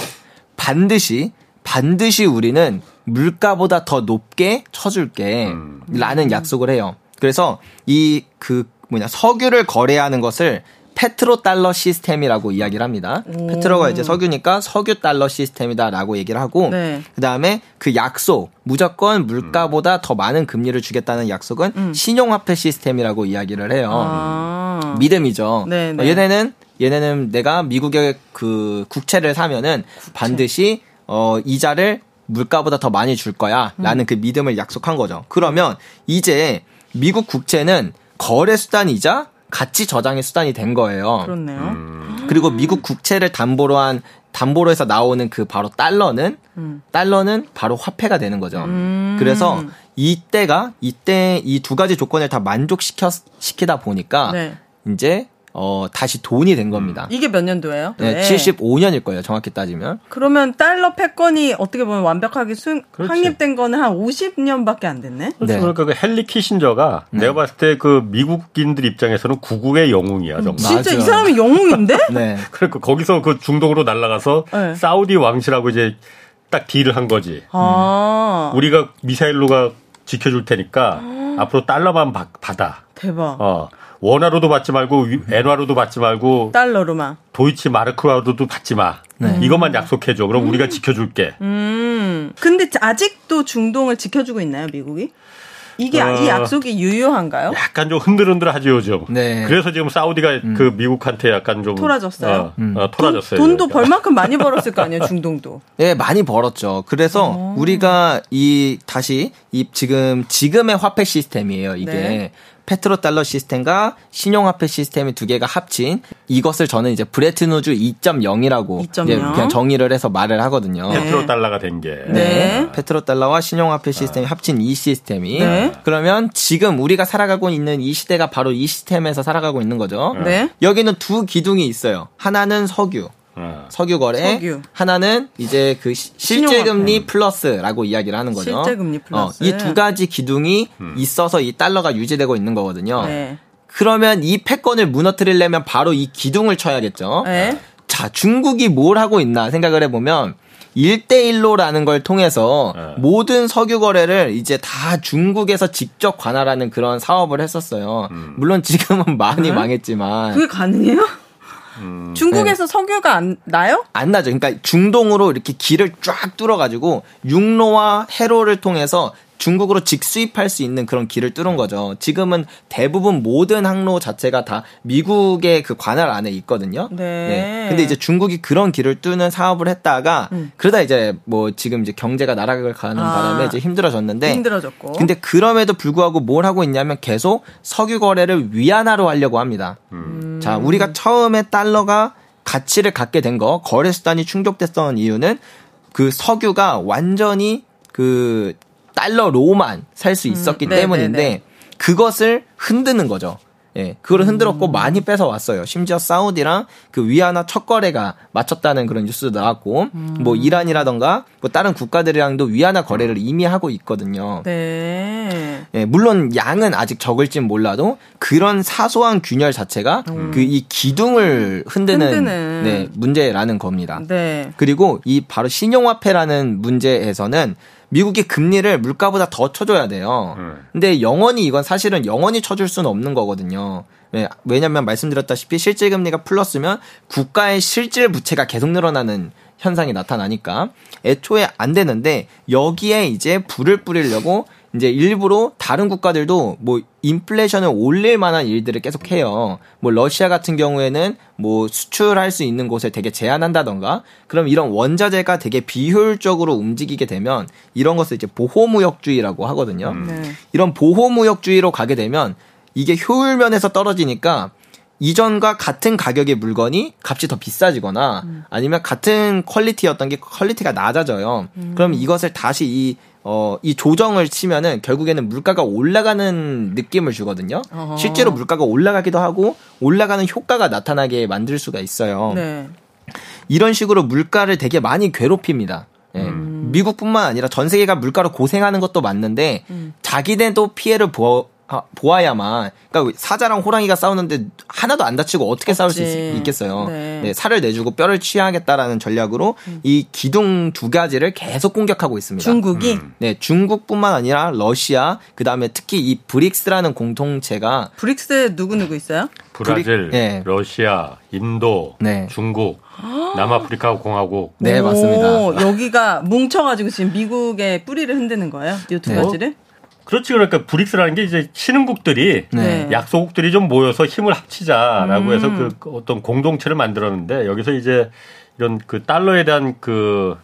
[SPEAKER 3] 반드시 반드시 우리는 물가보다 더 높게 쳐줄게 라는 약속을 해요. 그래서 이 그 뭐냐 석유를 거래하는 것을 페트로 달러 시스템이라고 이야기를 합니다. 페트로가 이제 석유니까 석유 달러 시스템이다라고 얘기를 하고
[SPEAKER 4] 네.
[SPEAKER 3] 그다음에 그 약속 무조건 물가보다 더 많은 금리를 주겠다는 약속은 신용화폐 시스템이라고 이야기를 해요.
[SPEAKER 4] 아.
[SPEAKER 3] 믿음이죠.
[SPEAKER 4] 네, 네.
[SPEAKER 3] 어, 얘네는 얘네는 내가 미국의 그 국채를 사면은 반드시 어 이자를 물가보다 더 많이 줄 거야 라는
[SPEAKER 4] 음.
[SPEAKER 3] 그 믿음을 약속한 거죠. 그러면 이제 미국 국채는 거래 수단이자 가치 저장의 수단이 된 거예요.
[SPEAKER 4] 그렇네요.
[SPEAKER 2] 음.
[SPEAKER 3] 그리고 미국 국채를 담보로 한 담보로 해서 나오는 그 바로 달러는
[SPEAKER 4] 음.
[SPEAKER 3] 달러는 바로 화폐가 되는 거죠. 그래서 이때가 이때 이 두 가지 조건을 다 만족시켜 시키다 보니까
[SPEAKER 4] 네.
[SPEAKER 3] 이제 어 다시 돈이 된 겁니다.
[SPEAKER 4] 이게 몇 년도예요?
[SPEAKER 3] 네, 75년일 거예요, 정확히 따지면.
[SPEAKER 4] 그러면 달러 패권이 어떻게 보면 완벽하게 수,
[SPEAKER 2] 그렇지.
[SPEAKER 4] 확립된 거는 한 50년밖에 안 됐네.
[SPEAKER 2] 그렇죠.
[SPEAKER 3] 네.
[SPEAKER 2] 그러니까 그 헨리 키신저가 내가 봤을 때 그 미국인들 입장에서는 구국의 영웅이야 정말.
[SPEAKER 4] 진짜 이
[SPEAKER 3] 맞아.
[SPEAKER 4] 사람이 영웅인데?
[SPEAKER 3] 네.
[SPEAKER 2] 그러니까 거기서 그 중동으로 날아가서
[SPEAKER 4] 네.
[SPEAKER 2] 사우디 왕실하고 이제 딱 딜을 한 거지.
[SPEAKER 4] 아,
[SPEAKER 2] 우리가 미사일로가 지켜줄 테니까 앞으로 달러만 바- 받아.
[SPEAKER 4] 대박.
[SPEAKER 2] 어. 원화로도 받지 말고 위- 엔화로도 받지 말고
[SPEAKER 4] 달러로만.
[SPEAKER 2] 도이치 마르크로도 받지 마. 이것만 약속해줘. 그럼 우리가 지켜줄게.
[SPEAKER 4] 음. 근데 아직도 중동을 지켜주고 있나요, 미국이? 이게
[SPEAKER 2] 어.
[SPEAKER 4] 이 약속이 유효한가요?
[SPEAKER 2] 약간 좀 흔들흔들하지 요즘.
[SPEAKER 3] 네.
[SPEAKER 2] 그래서 지금 사우디가 그 미국한테 약간 좀
[SPEAKER 4] 토라졌어요?
[SPEAKER 2] 어, 어, 토라졌어요.
[SPEAKER 4] 돈, 도. 벌만큼 많이 벌었을 거 아니에요, 중동도.
[SPEAKER 3] 네, 많이 벌었죠. 그래서
[SPEAKER 4] 어.
[SPEAKER 3] 우리가 이 다시 이 지금 지금의 화폐 시스템이에요. 이게
[SPEAKER 4] 네.
[SPEAKER 3] petrodollar 시스템과 신용화폐 시스템이 두 개가 합친 이것을 저는 이제 브레튼우즈 2.0이라고
[SPEAKER 4] 2.0.
[SPEAKER 3] 그냥 정의를 해서 말을 하거든요.
[SPEAKER 2] petrodollar가 된 게.
[SPEAKER 4] 네.
[SPEAKER 3] petrodollar와 신용화폐 시스템이 합친 이 시스템이
[SPEAKER 4] 네.
[SPEAKER 3] 그러면 지금 우리가 살아가고 있는 이 시대가 바로 이 시스템에서 살아가고 있는 거죠.
[SPEAKER 4] 네.
[SPEAKER 3] 여기는 두 기둥이 있어요. 하나는 석유,
[SPEAKER 2] 어.
[SPEAKER 3] 석유 거래.
[SPEAKER 4] 석유.
[SPEAKER 3] 하나는 이제 그 시- 실제 금리 플러스라고 이야기를 하는 거죠.
[SPEAKER 4] 실제 금리 플러스.
[SPEAKER 3] 이두 가지 기둥이 있어서 이 달러가 유지되고 있는 거거든요.
[SPEAKER 4] 네.
[SPEAKER 3] 그러면 이 패권을 무너뜨리려면 바로 이 기둥을 쳐야겠죠.
[SPEAKER 4] 네.
[SPEAKER 3] 자, 중국이 뭘 하고 있나 생각을 해보면 1대1로라는 걸 통해서
[SPEAKER 2] 네.
[SPEAKER 3] 모든 석유 거래를 이제 다 중국에서 직접 관할하는 그런 사업을 했었어요. 물론 지금은 많이 망했지만
[SPEAKER 4] 그게 가능해요? 중국에서
[SPEAKER 3] 네.
[SPEAKER 4] 석유가 안 나요?
[SPEAKER 3] 안 나죠. 그러니까 중동으로 이렇게 길을 쫙 뚫어가지고 육로와 해로를 통해서 중국으로 직수입할 수 있는 그런 길을 뚫은 거죠. 지금은 대부분 모든 항로 자체가 다 미국의 그 관할 안에 있거든요.
[SPEAKER 4] 네.
[SPEAKER 3] 근데 이제 중국이 그런 길을 뚫는 사업을 했다가 그러다 이제 뭐 지금 이제 경제가 나락을 가는
[SPEAKER 4] 음. 아.
[SPEAKER 3] 바람에 이제 힘들어졌는데
[SPEAKER 4] 힘들어졌고.
[SPEAKER 3] 근데 그럼에도 불구하고 뭘 하고 있냐면 계속 석유 거래를 위안화로 하려고 합니다.
[SPEAKER 4] 음.
[SPEAKER 3] 자, 우리가 처음에 달러가 가치를 갖게 된 거, 거래 수단이 충족됐던 이유는 그 석유가 완전히 그 달러로만 살 수 있었기
[SPEAKER 4] 네,
[SPEAKER 3] 때문인데
[SPEAKER 4] 네, 네.
[SPEAKER 3] 그것을 흔드는 거죠. 예, 그걸 흔들었고 많이 뺏어 왔어요. 심지어 사우디랑 그 위안화 첫 거래가 맞췄다는 그런 뉴스도 나왔고, 뭐 이란이라던가 뭐 다른 국가들이랑도 위안화 거래를 이미 하고 있거든요.
[SPEAKER 4] 네.
[SPEAKER 3] 예, 물론 양은 아직 적을진 몰라도 그런 사소한 균열 자체가 그이 기둥을 흔드는,
[SPEAKER 4] 흔드는.
[SPEAKER 3] 네, 문제라는 겁니다.
[SPEAKER 4] 네.
[SPEAKER 3] 그리고 이 바로 신용화폐라는 문제에서는 미국이 금리를 물가보다 더 쳐줘야 돼요.
[SPEAKER 2] 음.
[SPEAKER 3] 근데 영원히 이건 사실은 영원히 쳐줄 수는 없는 거거든요. 왜- 왜냐면 말씀드렸다시피 실질 금리가 플러스면 국가의 실질 부채가 계속 늘어나는 현상이 나타나니까 애초에 안 되는데 여기에 이제 불을 뿌리려고 이제 일부러 다른 국가들도 뭐 인플레이션을 올릴 만한 일들을 계속 해요. 뭐 러시아 같은 경우에는 뭐 수출할 수 있는 곳을 되게 제한한다던가 그럼 이런 원자재가 되게 비효율적으로 움직이게 되면 이런 것을 이제 보호무역주의라고 하거든요.
[SPEAKER 4] 네.
[SPEAKER 3] 이런 보호무역주의로 가게 되면 이게 효율 면에서 떨어지니까 이전과 같은 가격의 물건이 값이 더 비싸지거나 아니면 같은 quality였던 게 quality가 낮아져요. 그럼 이것을 다시 이 어, 이 조정을 치면은 결국에는 물가가 올라가는 느낌을 주거든요.
[SPEAKER 4] 어허.
[SPEAKER 3] 실제로 물가가 올라가기도 하고 올라가는 효과가 나타나게 만들 수가 있어요.
[SPEAKER 4] 네.
[SPEAKER 3] 이런 식으로 물가를 되게 많이 괴롭힙니다. 예.
[SPEAKER 4] 음.
[SPEAKER 3] 미국뿐만 아니라 전 세계가 물가로 고생하는 것도 맞는데
[SPEAKER 4] 음.
[SPEAKER 3] 자기네도 피해를 보, 아, 보아야만 그러니까 사자랑 호랑이가 싸우는데 하나도 안 다치고 어떻게 싸울 수
[SPEAKER 4] 없지.
[SPEAKER 3] 있, 겠어요
[SPEAKER 4] 네.
[SPEAKER 3] 네, 살을 내주고 뼈를 취하겠다라는 전략으로 이 기둥 두 가지를 계속 공격하고 있습니다.
[SPEAKER 4] 중국이
[SPEAKER 3] 네, 중국뿐만 아니라 러시아, 그 다음에 특히 이 브릭스라는 공통체가
[SPEAKER 4] 브릭스에 누구 누구 있어요?
[SPEAKER 2] 브라질,
[SPEAKER 3] 네.
[SPEAKER 2] 러시아, 인도,
[SPEAKER 3] 네.
[SPEAKER 2] 중국, 남아프리카 공화국.
[SPEAKER 3] 네,
[SPEAKER 4] 오,
[SPEAKER 3] 맞습니다.
[SPEAKER 4] 여기가 뭉쳐가지고 지금 미국의 뿌리를 흔드는 거예요? 이두
[SPEAKER 3] 네.
[SPEAKER 4] 가지를?
[SPEAKER 2] 그렇지 그러니까 브릭스라는 게 이제 신흥국들이
[SPEAKER 3] 네.
[SPEAKER 2] 약소국들이 좀 모여서 힘을 합치자라고
[SPEAKER 4] 음.
[SPEAKER 2] 해서 그 어떤 공동체를 만들었는데 여기서 이제 이런 그 달러에 대한 그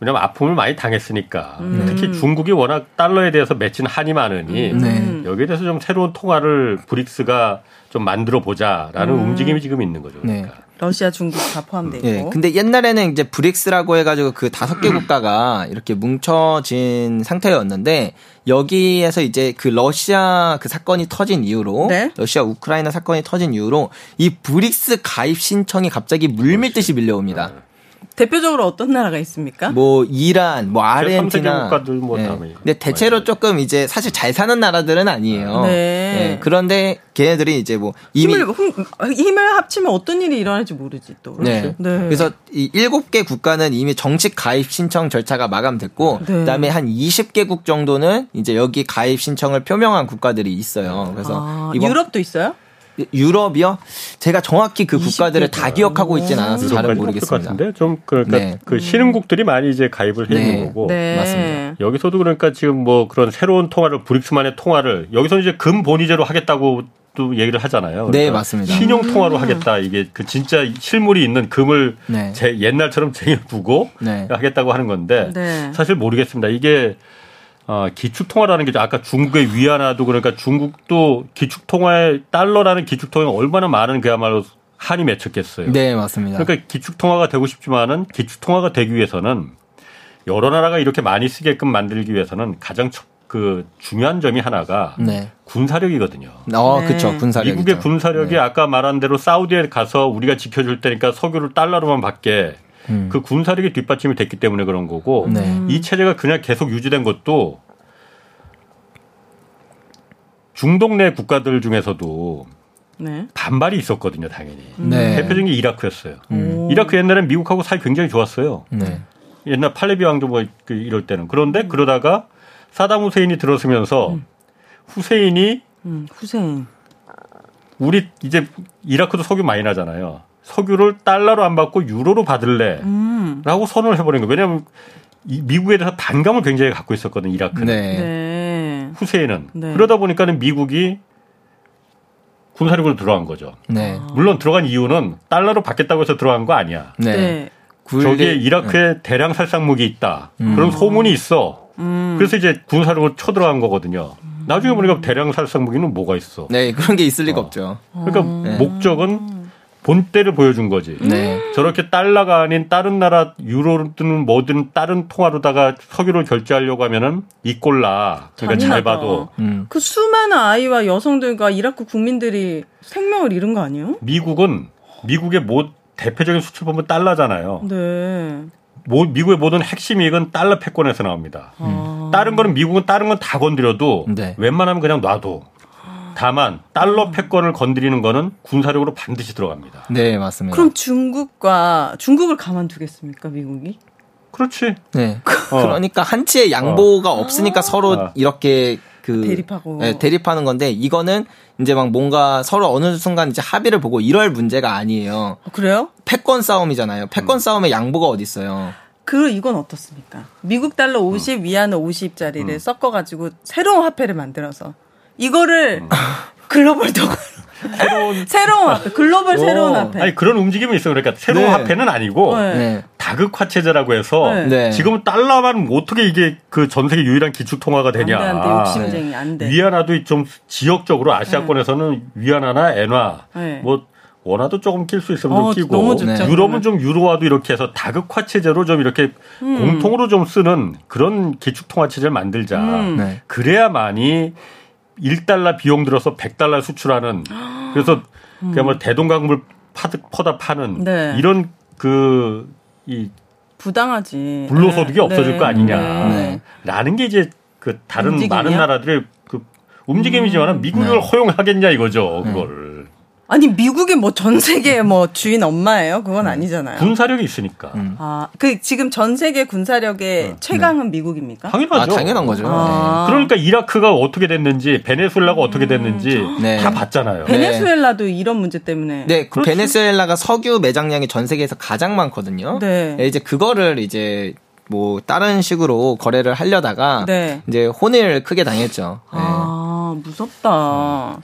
[SPEAKER 2] 왜냐면 아픔을 많이 당했으니까
[SPEAKER 4] 음.
[SPEAKER 2] 특히 중국이 워낙 달러에 대해서 맺힌 한이 많으니
[SPEAKER 3] 네.
[SPEAKER 2] 여기에 대해서 좀 새로운 통화를 브릭스가 좀 만들어 보자라는
[SPEAKER 4] 음.
[SPEAKER 2] 움직임이 지금 있는 거죠.
[SPEAKER 3] 네.
[SPEAKER 2] 그러니까.
[SPEAKER 4] 러시아, 중국 다 포함돼 있고.
[SPEAKER 3] 예. 근데 옛날에는 이제 브릭스라고 해가지고 그 다섯 개 국가가 이렇게 뭉쳐진 상태였는데 여기에서 이제 그 러시아 그 사건이 터진 이후로
[SPEAKER 4] 네.
[SPEAKER 3] 러시아 우크라이나 사건이 터진 이후로 이 브릭스 가입 신청이 갑자기 물밀듯이 밀려옵니다.
[SPEAKER 4] 대표적으로 어떤 나라가 있습니까?
[SPEAKER 3] 뭐 이란, 뭐 아르헨티나,
[SPEAKER 2] 국가들 뭐
[SPEAKER 3] 예.
[SPEAKER 2] 다 많이
[SPEAKER 3] 근데 대체로
[SPEAKER 2] 많이
[SPEAKER 3] 조금 이제 사실 잘 사는 나라들은 아니에요.
[SPEAKER 4] 네.
[SPEAKER 3] 예. 그런데 걔네들이 이제 뭐 이미
[SPEAKER 4] 힘을 힘, 힘을 합치면 어떤 일이 일어날지 모르지 또.
[SPEAKER 3] 네.
[SPEAKER 4] 네.
[SPEAKER 3] 그래서 이 일곱 개 국가는 이미 정식 가입 신청 절차가 마감됐고
[SPEAKER 4] 네.
[SPEAKER 3] 그다음에 한 20개국 정도는 이제 여기 가입 신청을 표명한 국가들이 있어요. 그래서
[SPEAKER 4] 아,
[SPEAKER 3] 이번
[SPEAKER 4] 유럽도 있어요?
[SPEAKER 3] 유럽이요? 제가 정확히
[SPEAKER 4] 그20
[SPEAKER 3] 국가들을 다 기억하고 있지는 않아서 잘은 모르겠습니다.
[SPEAKER 2] 같은데 좀 그러니까
[SPEAKER 3] 네.
[SPEAKER 2] 그 신흥국들이 많이 이제 가입을 해
[SPEAKER 3] 네.
[SPEAKER 2] 있는 거고
[SPEAKER 4] 네.
[SPEAKER 3] 맞습니다.
[SPEAKER 2] 여기서도 그러니까 지금 뭐 그런 새로운 통화를 브릭스만의 통화를 여기서 이제 금 본위제로 하겠다고 또 얘기를 하잖아요.
[SPEAKER 3] 네,
[SPEAKER 2] 그러니까
[SPEAKER 3] 맞습니다.
[SPEAKER 2] 신용 통화로 하겠다. 이게 그 진짜 실물이 있는 금을
[SPEAKER 3] 네.
[SPEAKER 2] 제 옛날처럼 쟁여두고
[SPEAKER 3] 네.
[SPEAKER 2] 하겠다고 하는 건데
[SPEAKER 4] 네.
[SPEAKER 2] 사실 모르겠습니다. 이게 어, 기축 통화라는 게 아까 중국의 위안화도 그러니까 중국도 기축 통화에 달러라는 기축 통화에 얼마나 많은 그야말로 한이 맺혔겠어요.
[SPEAKER 3] 네, 맞습니다.
[SPEAKER 2] 그러니까 기축 통화가 되고 싶지만은 기축 통화가 되기 위해서는 여러 나라가 이렇게 많이 쓰게끔 만들기 위해서는 가장 첫- 그 중요한 점이 하나가
[SPEAKER 3] 네.
[SPEAKER 2] 군사력이거든요.
[SPEAKER 3] 어,
[SPEAKER 4] 네.
[SPEAKER 3] 그쵸. 군사력.
[SPEAKER 2] 미국의 군사력이 아까 말한 대로 사우디에 가서 우리가 지켜줄 테니까 석유를 달러로만 받게
[SPEAKER 3] 음.
[SPEAKER 2] 그 군사력이 뒷받침이 됐기 때문에 그런 거고
[SPEAKER 3] 네.
[SPEAKER 2] 이 체제가 그냥 계속 유지된 것도 중동 내 국가들 중에서도
[SPEAKER 4] 네.
[SPEAKER 2] 반발이 있었거든요, 당연히.
[SPEAKER 3] 네.
[SPEAKER 2] 대표적인 게 이라크였어요.
[SPEAKER 4] 오.
[SPEAKER 2] 이라크 옛날엔 미국하고 사이 굉장히 좋았어요.
[SPEAKER 3] 네.
[SPEAKER 2] 옛날 팔레비 왕조 뭐그 이럴 때는 그런데 그러다가 사담 후세인이 들어서면서 후세인이
[SPEAKER 4] 음, 후세인.
[SPEAKER 2] 우리 이제 이라크도 석유 많이 나잖아요. 석유를 달러로 안 받고 유로로 받을래.
[SPEAKER 4] 음.
[SPEAKER 2] 라고 선언을 해버린 거예요. 왜냐하면 이 미국에 대해서 반감을 굉장히 갖고 있었거든, 이라크는.
[SPEAKER 3] 네.
[SPEAKER 4] 네.
[SPEAKER 2] 후세인은.
[SPEAKER 4] 네.
[SPEAKER 2] 그러다 보니까는 미국이 군사력으로 들어간 거죠.
[SPEAKER 3] 네.
[SPEAKER 2] 물론 들어간 이유는 달러로 받겠다고 해서 들어간 거 아니야.
[SPEAKER 3] 네.
[SPEAKER 4] 네.
[SPEAKER 3] 굴-
[SPEAKER 2] 저기에 이라크에 대량 살상 무기 있다.
[SPEAKER 3] 음.
[SPEAKER 2] 그런 소문이 있어.
[SPEAKER 4] 음.
[SPEAKER 2] 그래서 이제 군사력으로 쳐들어간 거거든요. 나중에 보니까 대량 살상 무기는 뭐가 있어.
[SPEAKER 3] 네, 그런 게 있을 리가
[SPEAKER 2] 어.
[SPEAKER 3] 없죠.
[SPEAKER 2] 그러니까
[SPEAKER 3] 네.
[SPEAKER 2] 목적은 본때를 보여준 거지.
[SPEAKER 3] 네.
[SPEAKER 2] 저렇게 달러가 아닌 다른 나라 유로든 뭐든 다른 통화로다가 석유를 결제하려고 하면은 이 꼴라. 그러니까 잘
[SPEAKER 4] 잔인하다.
[SPEAKER 2] 봐도
[SPEAKER 3] 음.
[SPEAKER 4] 그 수많은 아이와 여성들과 이라크 국민들이 생명을 잃은 거 아니에요?
[SPEAKER 2] 미국은 미국의 뭐 대표적인 수출품은 달러잖아요.
[SPEAKER 4] 네.
[SPEAKER 2] 뭐 미국의 모든 핵심 이익은 달러 패권에서 나옵니다.
[SPEAKER 4] 아.
[SPEAKER 2] 다른 거는 미국은 다른 건 다 건드려도
[SPEAKER 3] 네.
[SPEAKER 2] 웬만하면 그냥 놔도. 다만 달러 패권을 건드리는 거는 군사력으로 반드시 들어갑니다.
[SPEAKER 3] 네, 맞습니다.
[SPEAKER 4] 그럼 중국과 중국을 가만두겠습니까, 미국이?
[SPEAKER 2] 그렇지.
[SPEAKER 3] 네.
[SPEAKER 2] 어.
[SPEAKER 3] 그러니까 한치의 양보가 없으니까 서로
[SPEAKER 2] 어.
[SPEAKER 3] 이렇게 그
[SPEAKER 4] 대립하고.
[SPEAKER 3] 네, 대립하는 건데 이거는 이제 막 뭔가 서로 어느 순간 이제 합의를 보고 이럴 문제가 아니에요.
[SPEAKER 4] 아, 그래요?
[SPEAKER 3] 패권 싸움이잖아요. 패권 싸움에 양보가 어디 있어요.
[SPEAKER 4] 그 이건 어떻습니까? 미국 달러 50, 위안화 50짜리를 섞어 가지고 새로운 화폐를 만들어서 이거를 글로벌 도 새로운 새로운 화폐, 글로벌 새로운 화폐.
[SPEAKER 2] 아니 그런 움직임이 있어. 그러니까 새로운
[SPEAKER 3] 네.
[SPEAKER 2] 화폐는 아니고
[SPEAKER 4] 네.
[SPEAKER 3] 네.
[SPEAKER 2] 다극화 체제라고 해서
[SPEAKER 4] 네.
[SPEAKER 3] 네.
[SPEAKER 2] 지금 달러만 어떻게 이게 그 전 세계 유일한 기축 통화가 되냐?
[SPEAKER 4] 안 돼, 안 돼, 욕심쟁이 안 돼.
[SPEAKER 2] 위안화도 좀 지역적으로 아시아권에서는 위안화나 엔화
[SPEAKER 4] 네.
[SPEAKER 2] 뭐 원화도 조금 낄 수 있으면
[SPEAKER 4] 어,
[SPEAKER 2] 좀 끼고
[SPEAKER 4] 너무 좋죠,
[SPEAKER 3] 네.
[SPEAKER 2] 유럽은 좀 유로화도 이렇게 해서 다극화 체제로 좀 이렇게
[SPEAKER 4] 음.
[SPEAKER 2] 공통으로 좀 쓰는 그런 기축 통화 체제를 만들자.
[SPEAKER 4] 음.
[SPEAKER 3] 네.
[SPEAKER 2] 그래야만이 1달러 비용 들어서 100달러 수출하는 그래서 그냥 뭐 대동강물 파드, 퍼다 파는
[SPEAKER 4] 네.
[SPEAKER 2] 이런 그 이
[SPEAKER 4] 부당하지.
[SPEAKER 2] 불로소득이
[SPEAKER 4] 네.
[SPEAKER 2] 없어질
[SPEAKER 4] 네.
[SPEAKER 2] 거 아니냐.
[SPEAKER 3] 네.
[SPEAKER 2] 라는 게 이제 그 다른
[SPEAKER 4] 움직임이요?
[SPEAKER 2] 많은 나라들의 그 움직임이지만 미국을
[SPEAKER 3] 네.
[SPEAKER 2] 허용하겠냐 이거죠. 그걸.
[SPEAKER 4] 아니 미국이 뭐전 세계 뭐 주인 엄마예요? 그건 아니잖아요.
[SPEAKER 2] 군사력이 있으니까.
[SPEAKER 4] 아, 그 지금 전 세계 군사력의 최강은 미국입니까?
[SPEAKER 2] 당연하죠.
[SPEAKER 3] 아, 당연한 거죠.
[SPEAKER 4] 아.
[SPEAKER 2] 그러니까 이라크가 어떻게 됐는지 베네수엘라가 어떻게 됐는지
[SPEAKER 3] 네.
[SPEAKER 2] 다 봤잖아요.
[SPEAKER 3] 네.
[SPEAKER 4] 베네수엘라도 이런 문제 때문에.
[SPEAKER 3] 네, 그. 베네수엘라가 석유 매장량이 전 세계에서 가장 많거든요.
[SPEAKER 4] 네.
[SPEAKER 3] 이제 그거를 이제 뭐 다른 식으로 거래를 하려다가
[SPEAKER 4] 네.
[SPEAKER 3] 이제 혼을 크게 당했죠. 네.
[SPEAKER 4] 아, 무섭다.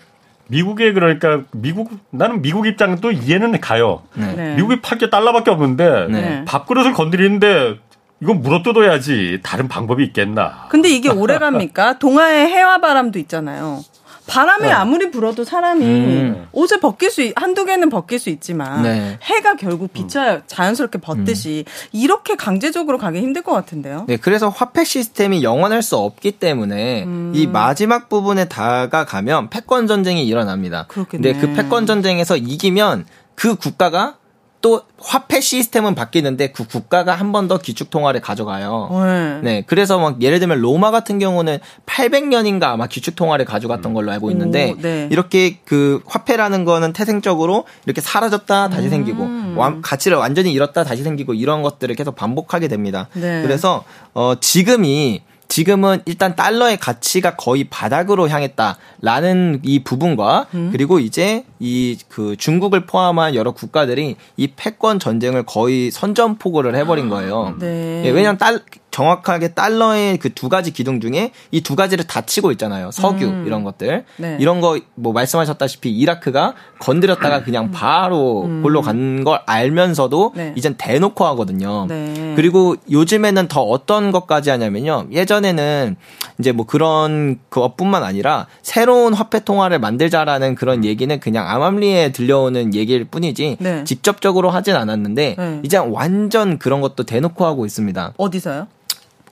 [SPEAKER 2] 미국에 그러니까 미국 나는 미국 입장도 이해는 가요.
[SPEAKER 3] 네.
[SPEAKER 4] 네.
[SPEAKER 2] 미국이 팔 게 달러밖에 없는데
[SPEAKER 4] 네.
[SPEAKER 2] 밥그릇을 건드리는데 이건 물어뜯어야지 다른 방법이 있겠나.
[SPEAKER 4] 근데 이게 오래 갑니까? 동아에 해와 바람도 있잖아요. 바람이 아무리 불어도 사람이
[SPEAKER 3] 음.
[SPEAKER 4] 옷을 벗길 수, 있- 한두 개는 벗길 수 있지만
[SPEAKER 3] 네.
[SPEAKER 4] 해가 결국 비춰야 자연스럽게 벗듯이 이렇게 강제적으로 가기 힘들 것 같은데요.
[SPEAKER 3] 네, 그래서 화폐 시스템이 영원할 수 없기 때문에
[SPEAKER 4] 음.
[SPEAKER 3] 이 마지막 부분에 다가가면 패권 전쟁이 일어납니다.
[SPEAKER 4] 그렇겠네.
[SPEAKER 3] 근데 그 패권 전쟁에서 이기면 그 국가가 또 화폐 시스템은 바뀌는데 그 국가가 한 번 더 기축 통화를 가져가요.
[SPEAKER 4] 네.
[SPEAKER 3] 네, 그래서 막 예를 들면 로마 같은 경우는 800년인가 아마 기축 통화를 가져갔던 걸로 알고 있는데
[SPEAKER 4] 오, 네.
[SPEAKER 3] 이렇게 그 화폐라는 거는 태생적으로 이렇게 사라졌다 다시 생기고
[SPEAKER 4] 음.
[SPEAKER 3] 완- 가치를 완전히 잃었다 다시 생기고 이런 것들을 계속 반복하게 됩니다.
[SPEAKER 4] 네.
[SPEAKER 3] 그래서 어 지금이 지금은 일단 달러의 가치가 거의 바닥으로 향했다라는 이 부분과
[SPEAKER 4] 음.
[SPEAKER 3] 그리고 이제 이 그 중국을 포함한 여러 국가들이 이 패권 전쟁을 거의 선전포고를 해버린 거예요.
[SPEAKER 4] 네.
[SPEAKER 3] 예, 왜냐하면 달 정확하게 달러의 그 두 가지 기둥 중에 이 두 가지를 다 치고 있잖아요. 석유
[SPEAKER 4] 음.
[SPEAKER 3] 이런 것들.
[SPEAKER 4] 네.
[SPEAKER 3] 이런 거 뭐 말씀하셨다시피 이라크가 건드렸다가 그냥 바로 골로 간 걸 알면서도
[SPEAKER 4] 음. 네.
[SPEAKER 3] 이젠 대놓고 하거든요.
[SPEAKER 4] 네.
[SPEAKER 3] 그리고 요즘에는 더 어떤 것까지 하냐면요. 예전에는 이제 뭐 그런 그것뿐만 아니라 새로운 화폐 통화를 만들자라는 그런 얘기는 그냥 암암리에 들려오는 얘기일 뿐이지
[SPEAKER 4] 네.
[SPEAKER 3] 직접적으로 하진 않았는데
[SPEAKER 4] 네.
[SPEAKER 3] 이제 완전 그런 것도 대놓고 하고 있습니다.
[SPEAKER 4] 어디서요?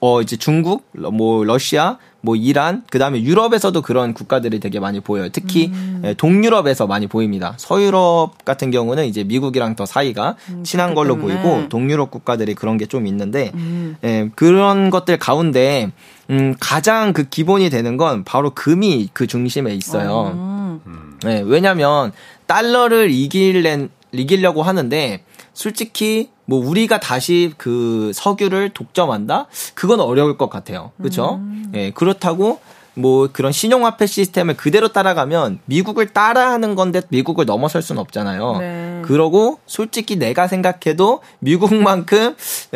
[SPEAKER 3] 어 이제 중국, 러- 뭐 러시아, 뭐 이란, 그다음에 유럽에서도 그런 국가들이 되게 많이 보여요. 특히
[SPEAKER 4] 음.
[SPEAKER 3] 예, 동유럽에서 많이 보입니다. 서유럽 같은 경우는 이제 미국이랑 더 사이가 친한 걸로
[SPEAKER 4] 음.
[SPEAKER 3] 보이고 동유럽 국가들이 그런 게 좀 있는데
[SPEAKER 4] 음.
[SPEAKER 3] 예, 그런 것들 가운데 음, 가장 그 기본이 되는 건 바로 금이 그 중심에 있어요.
[SPEAKER 4] 음.
[SPEAKER 3] 네, 왜냐면 달러를 이길래 이기려고 하는데 솔직히 뭐 우리가 다시 그 석유를 독점한다? 그건 어려울 것 같아요. 그렇죠? 예, 그렇다고 뭐 그런 신용화폐 시스템을 그대로 따라가면 미국을 따라하는 건데 미국을 넘어설 수는 없잖아요.
[SPEAKER 4] 네.
[SPEAKER 3] 그러고 솔직히 내가 생각해도 미국만큼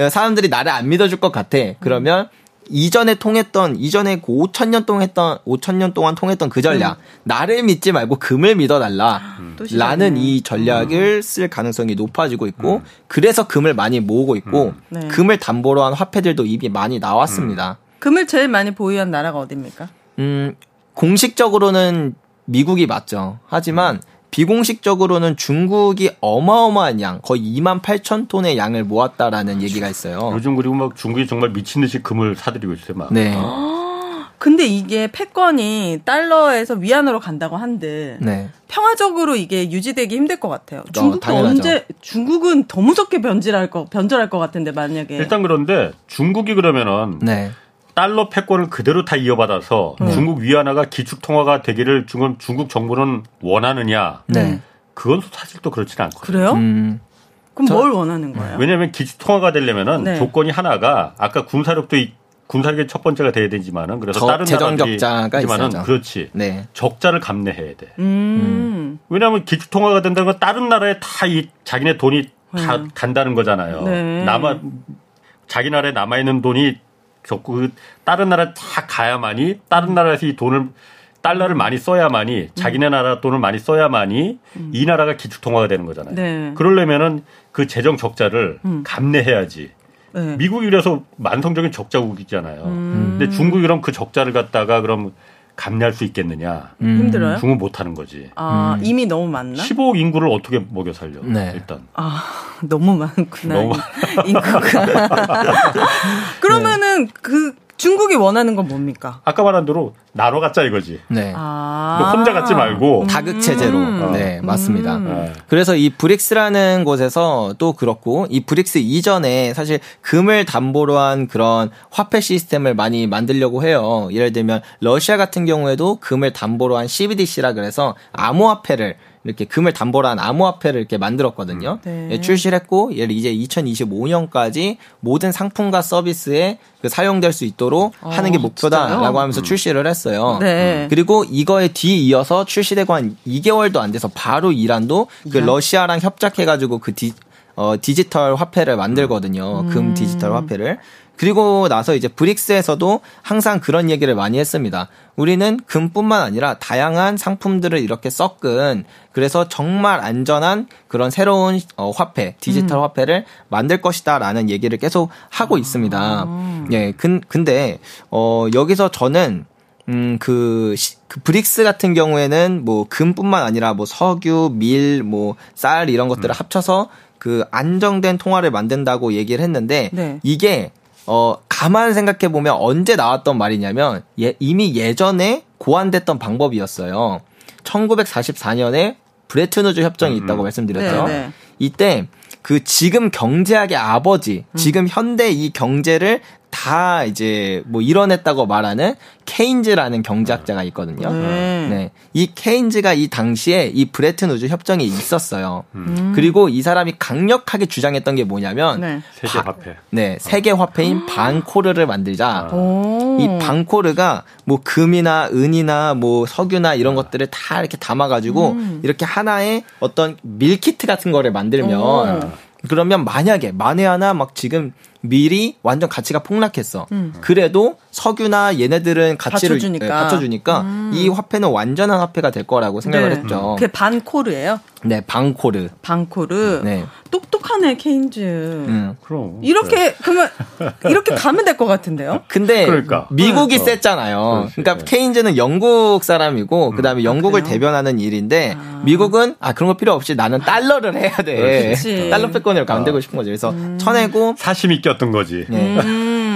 [SPEAKER 3] 사람들이 나를 안 믿어줄 것 같아. 그러면 이전에 통했던 이전에 그 5천 년 동안 했던 5천 년 동안 통했던 그 전략 나를 믿지 말고 금을 믿어달라
[SPEAKER 4] 또 시작이네.
[SPEAKER 3] 라는 이 전략을 쓸 가능성이 높아지고 있고 그래서 금을 많이 모으고 있고
[SPEAKER 4] 네.
[SPEAKER 3] 금을 담보로 한 화폐들도 이미 많이 나왔습니다.
[SPEAKER 4] 금을 제일 많이 보유한 나라가 어디입니까?
[SPEAKER 3] 음, 공식적으로는 미국이 맞죠. 하지만 비공식적으로는 중국이 어마어마한 양, 거의 2만 8천 톤의 양을 모았다라는 얘기가 있어요.
[SPEAKER 2] 요즘 그리고 막 중국이 정말 미친 듯이 금을 사들이고 있어요. 막.
[SPEAKER 3] 네.
[SPEAKER 4] 근데 이게 패권이 달러에서 위안으로 간다고 한들
[SPEAKER 3] 네.
[SPEAKER 4] 평화적으로 이게 유지되기 힘들 것 같아요. 중국도
[SPEAKER 3] 당연하죠.
[SPEAKER 4] 언제 중국은 더 무섭게 변질할 거 변절할 것 같은데 만약에
[SPEAKER 2] 일단 그런데 중국이 그러면은
[SPEAKER 3] 네.
[SPEAKER 2] 달러 패권을 그대로 다 이어받아서 중국 위안화가 기축 통화가 되기를 지금 중국 정부는 원하느냐?
[SPEAKER 3] 네.
[SPEAKER 2] 그건 사실 또 그렇지는 않거든요.
[SPEAKER 4] 그래요?
[SPEAKER 3] 음.
[SPEAKER 4] 그럼
[SPEAKER 3] 저-
[SPEAKER 4] 뭘 원하는 거예요?
[SPEAKER 2] 왜냐하면 기축 통화가 되려면은
[SPEAKER 4] 네.
[SPEAKER 2] 조건이 하나가 아까 군사력도 이- 군사력이 첫 번째가 돼야 되지만은 그래서
[SPEAKER 3] 저-
[SPEAKER 2] 다른
[SPEAKER 3] 재정
[SPEAKER 2] 나라들이
[SPEAKER 3] 적자가
[SPEAKER 2] 있지만은
[SPEAKER 3] 있어야죠.
[SPEAKER 2] 그렇지
[SPEAKER 3] 네.
[SPEAKER 2] 적자를 감내해야 돼.
[SPEAKER 4] 음.
[SPEAKER 2] 왜냐하면 기축 통화가 된다는 건 다른 나라에 다 이 자기네 돈이 다
[SPEAKER 4] 음.
[SPEAKER 2] 간다는 거잖아요.
[SPEAKER 4] 네.
[SPEAKER 2] 남아 자기 나라에 남아 있는 돈이 그 다른 나라 다 가야만이 다른 나라에서 이 돈을 달러를 많이 써야만이 자기네 나라 돈을 많이 써야만이 이 나라가 기축 통화가 되는 거잖아요.
[SPEAKER 4] 네.
[SPEAKER 2] 그러려면은 그 재정 적자를 감내해야지.
[SPEAKER 4] 네.
[SPEAKER 2] 미국이 그래서 만성적인 적자국이잖아요. 근데 중국이 그럼 그 적자를 갖다가 그럼 감내할 수 있겠느냐?
[SPEAKER 4] 힘들어요?
[SPEAKER 2] 중국 못 하는 거지.
[SPEAKER 4] 아, 이미 너무 많나?
[SPEAKER 2] 15억 인구를 어떻게 먹여 살려?
[SPEAKER 3] 네.
[SPEAKER 2] 일단.
[SPEAKER 4] 아, 너무 많구나.
[SPEAKER 2] 너무
[SPEAKER 4] 인구가. 그러면은 그 중국이 원하는 건 뭡니까?
[SPEAKER 2] 아까 말한 대로 나눠 갖자 이거지.
[SPEAKER 3] 네.
[SPEAKER 4] 아.
[SPEAKER 2] 너 혼자 갖지 말고.
[SPEAKER 3] 다극 체제로.
[SPEAKER 4] 음.
[SPEAKER 3] 네, 맞습니다.
[SPEAKER 2] 네.
[SPEAKER 3] 그래서 이 브릭스라는 곳에서 또 그렇고 이 브릭스 이전에 사실 금을 담보로 한 그런 화폐 시스템을 많이 만들려고 해요. 예를 들면 러시아 같은 경우에도 금을 담보로 한 CBDC라 그래서 암호화폐를 이렇게 금을 담보로 한 암호화폐를 이렇게 만들었거든요.
[SPEAKER 4] 네.
[SPEAKER 3] 예, 출시를 했고 얘를 이제 2025년까지 모든 상품과 서비스에 그 사용될 수 있도록
[SPEAKER 4] 어,
[SPEAKER 3] 하는 게 목표다라고
[SPEAKER 4] 진짜요?
[SPEAKER 3] 하면서 출시를 했어요.
[SPEAKER 4] 네.
[SPEAKER 3] 그리고 이거에 뒤이어서 출시되고 한 2개월도 안 돼서 바로 이란도 그 러시아랑 협작해가지고 그 디, 어, 디지털 화폐를 만들거든요. 금 디지털 화폐를. 그리고 나서 이제 브릭스에서도 항상 그런 얘기를 많이 했습니다. 우리는 금뿐만 아니라 다양한 상품들을 이렇게 섞은 그래서 정말 안전한 그런 새로운 어, 화폐, 디지털 화폐를 만들 것이다라는 얘기를 계속 하고 있습니다. 예, 근, 근데 어, 여기서 저는 음, 그, 시- 그 브릭스 같은 경우에는 뭐 금뿐만 아니라 뭐 석유, 밀, 뭐 쌀 이런 것들을 합쳐서 그 안정된 통화를 만든다고 얘기를 했는데
[SPEAKER 4] 네.
[SPEAKER 3] 이게 어 가만 생각해 보면 언제 나왔던 말이냐면 예, 이미 예전에 고안됐던 방법이었어요. 1944년에 브레튼우즈 협정이 있다고 말씀드렸죠.
[SPEAKER 4] 네, 네.
[SPEAKER 3] 이때 그 지금 경제학의 아버지, 지금 현대 이 경제를 다 이제 뭐 이뤄냈다고 말하는 케인즈라는 경제학자가 있거든요.
[SPEAKER 4] 네.
[SPEAKER 3] 네. 이 케인즈가 이 당시에 이 브레튼 우즈 협정이 있었어요. 그리고 이 사람이 강력하게 주장했던 게 뭐냐면
[SPEAKER 4] 네.
[SPEAKER 2] 세계 화폐.
[SPEAKER 3] 네, 세계 화폐인 반코르를 만들자.
[SPEAKER 4] 오.
[SPEAKER 3] 이 방코르가 뭐 금이나 은이나 뭐 석유나 이런 것들을 다 이렇게 담아 가지고 이렇게 하나의 어떤 밀키트 같은 거를 만들면
[SPEAKER 4] 오.
[SPEAKER 3] 그러면 만약에 만에 하나 막 지금 밀이 완전 가치가 폭락했어. 그래도 석유나 얘네들은 가치를
[SPEAKER 4] 받쳐주니까.
[SPEAKER 3] 네, 받쳐주니까 이 화폐는 완전한 화폐가 될 거라고 생각을
[SPEAKER 4] 네.
[SPEAKER 3] 했죠.
[SPEAKER 4] 그게 반코르예요.
[SPEAKER 3] 네, 방코르.
[SPEAKER 4] 반코르.
[SPEAKER 3] 네.
[SPEAKER 4] 똑똑하네 케인즈.
[SPEAKER 3] 음.
[SPEAKER 2] 그럼.
[SPEAKER 4] 이렇게 그러면 이렇게 가면 될 것 같은데요?
[SPEAKER 3] 근데
[SPEAKER 2] 그러니까.
[SPEAKER 3] 미국이
[SPEAKER 2] 어.
[SPEAKER 3] 셌잖아요. 그러니까 케인즈는 영국 사람이고 그다음에 영국을
[SPEAKER 4] 그래요?
[SPEAKER 3] 대변하는 일인데 미국은 아 그런 거 필요 없이 나는 달러를 해야 돼.
[SPEAKER 4] 그렇지.
[SPEAKER 3] 달러 패권을 만들고 싶은 거죠. 그래서 쳐내고
[SPEAKER 2] 사심이 꼈던 거지.
[SPEAKER 3] 네.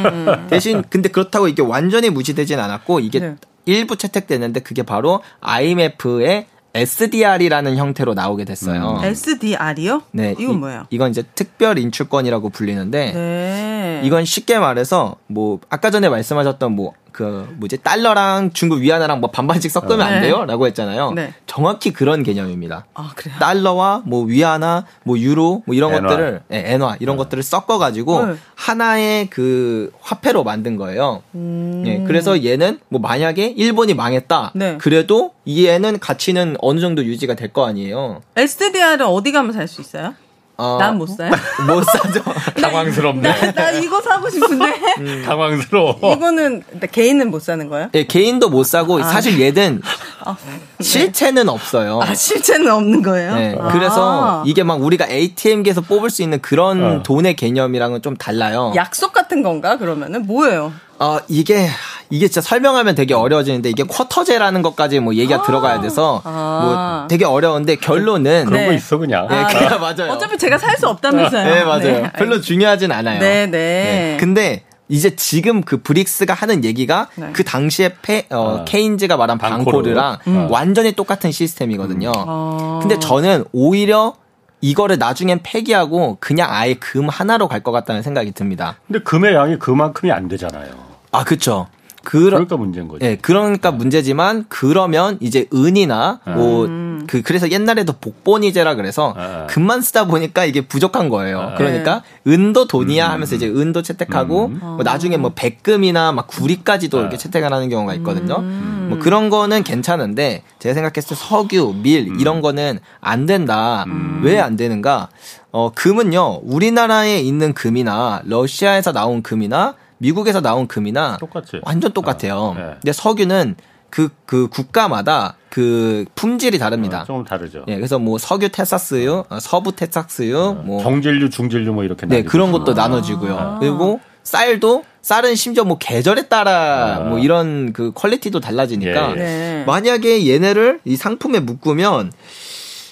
[SPEAKER 4] 음.
[SPEAKER 3] 대신 근데 그렇다고 이게 완전히 무시되진 않았고 이게
[SPEAKER 4] 네.
[SPEAKER 3] 일부 채택됐는데 그게 바로 IMF의 SDR이라는 형태로 나오게 됐어요.
[SPEAKER 4] SDR이요?
[SPEAKER 3] 네,
[SPEAKER 4] 이건
[SPEAKER 3] 이-
[SPEAKER 4] 뭐예요?
[SPEAKER 3] 이 건 이제 특별 인출권이라고 불리는데
[SPEAKER 4] 네.
[SPEAKER 3] 이건 쉽게 말해서 뭐 아까 전에 말씀하셨던 뭐그 뭐지 달러랑 중국 위안화랑 뭐 반반씩 섞으면 안
[SPEAKER 4] 네.
[SPEAKER 3] 돼요라고 했잖아요.
[SPEAKER 4] 네.
[SPEAKER 3] 정확히 그런 개념입니다.
[SPEAKER 4] 아 그래요.
[SPEAKER 3] 달러와 뭐 위안화, 뭐 유로 뭐 이런
[SPEAKER 2] 엔화.
[SPEAKER 3] 것들을 예, 엔화 이런 것들을 섞어 가지고
[SPEAKER 4] 네.
[SPEAKER 3] 하나의 그 화폐로 만든 거예요.
[SPEAKER 4] 음.
[SPEAKER 3] 예, 그래서 얘는 뭐 만약에 일본이 망했다.
[SPEAKER 4] 네.
[SPEAKER 3] 그래도 이 애는 가치는 어느 정도 유지가 될 거 아니에요.
[SPEAKER 4] SDR은 어디 가면 살 수 있어요?
[SPEAKER 3] 어,
[SPEAKER 4] 난못 사요.
[SPEAKER 3] 못 사죠.
[SPEAKER 2] 당황스럽네.
[SPEAKER 4] 나, 나 이거 사고 싶은데
[SPEAKER 3] 음.
[SPEAKER 2] 당황스러워.
[SPEAKER 4] 이거는 개인은 못 사는 거예요?
[SPEAKER 3] 예, 개인도 못 사고 사실 얘는
[SPEAKER 4] 아,
[SPEAKER 3] 실체는 없어요.
[SPEAKER 4] 아 실체는 없는 거예요?
[SPEAKER 3] 네,
[SPEAKER 4] 아.
[SPEAKER 3] 그래서 이게 막 우리가 ATM기에서 뽑을 수 있는 그런
[SPEAKER 2] 어.
[SPEAKER 3] 돈의 개념이랑은 좀 달라요.
[SPEAKER 4] 약속 같은 건가 그러면은 뭐예요?
[SPEAKER 3] 어, 이게, 이게 진짜 설명하면 되게 어려워지는데, 이게 쿼터제라는 것까지 뭐 얘기가 들어가야 돼서,
[SPEAKER 4] 아.
[SPEAKER 3] 뭐 되게 어려운데, 결론은.
[SPEAKER 2] 그런
[SPEAKER 4] 네.
[SPEAKER 2] 거 있어 그냥.
[SPEAKER 3] 네, 그냥 맞아요.
[SPEAKER 4] 어차피 제가 살 수 없다면서요.
[SPEAKER 3] 네, 맞아요.
[SPEAKER 4] 네,
[SPEAKER 3] 별로 중요하진 않아요.
[SPEAKER 4] 네, 네.
[SPEAKER 3] 근데, 이제 지금 그 브릭스가 하는 얘기가
[SPEAKER 4] 네.
[SPEAKER 3] 그 당시에 페, 어,
[SPEAKER 2] 아.
[SPEAKER 3] 케인즈가 말한
[SPEAKER 2] 방코르.
[SPEAKER 3] 방코르랑
[SPEAKER 2] 음.
[SPEAKER 3] 완전히 똑같은 시스템이거든요.
[SPEAKER 4] 어.
[SPEAKER 3] 근데 저는 오히려 이거를 나중엔 폐기하고 그냥 아예 금 하나로 갈 것 같다는 생각이 듭니다.
[SPEAKER 2] 근데 금의 양이 그만큼이 안 되잖아요.
[SPEAKER 3] 아, 그쵸. 그러,
[SPEAKER 2] 그러 니까 문제인 거지.
[SPEAKER 3] 예, 그러니까 문제지만 그러면 이제 은이나 뭐
[SPEAKER 4] 음.
[SPEAKER 3] 그 그래서 옛날에도 복본이제라 그래서
[SPEAKER 2] 아.
[SPEAKER 3] 금만 쓰다 보니까 이게 부족한 거예요. 그러니까 은도 돈이야 하면서 이제 은도 채택하고 뭐 나중에 뭐 백금이나 막 구리까지도 이렇게 채택을 하는 경우가 있거든요. 뭐 그런 거는 괜찮은데 제가 생각했을 때 석유, 밀 이런 거는 안 된다. 왜 안 되는가? 어, 금은요. 우리나라에 있는 금이나 러시아에서 나온 금이나 미국에서 나온 금이나
[SPEAKER 2] 똑같지.
[SPEAKER 3] 완전 똑같아요.
[SPEAKER 2] 아, 네.
[SPEAKER 3] 근데 석유는 그, 그 국가마다 그 품질이 다릅니다.
[SPEAKER 2] 어, 조금 다르죠.
[SPEAKER 3] 예, 그래서 뭐 석유 텍사스유, 어, 서부 텍사스유, 뭐
[SPEAKER 2] 경질유, 중질유 뭐 이렇게
[SPEAKER 3] 네, 그런. 것도 나눠지고요. 그리고 쌀도 쌀은 심지어 뭐 계절에 따라
[SPEAKER 2] 아.
[SPEAKER 3] 뭐 이런 그 quality도 달라지니까
[SPEAKER 2] 예, 예.
[SPEAKER 4] 네.
[SPEAKER 3] 만약에 얘네를 이 상품에 묶으면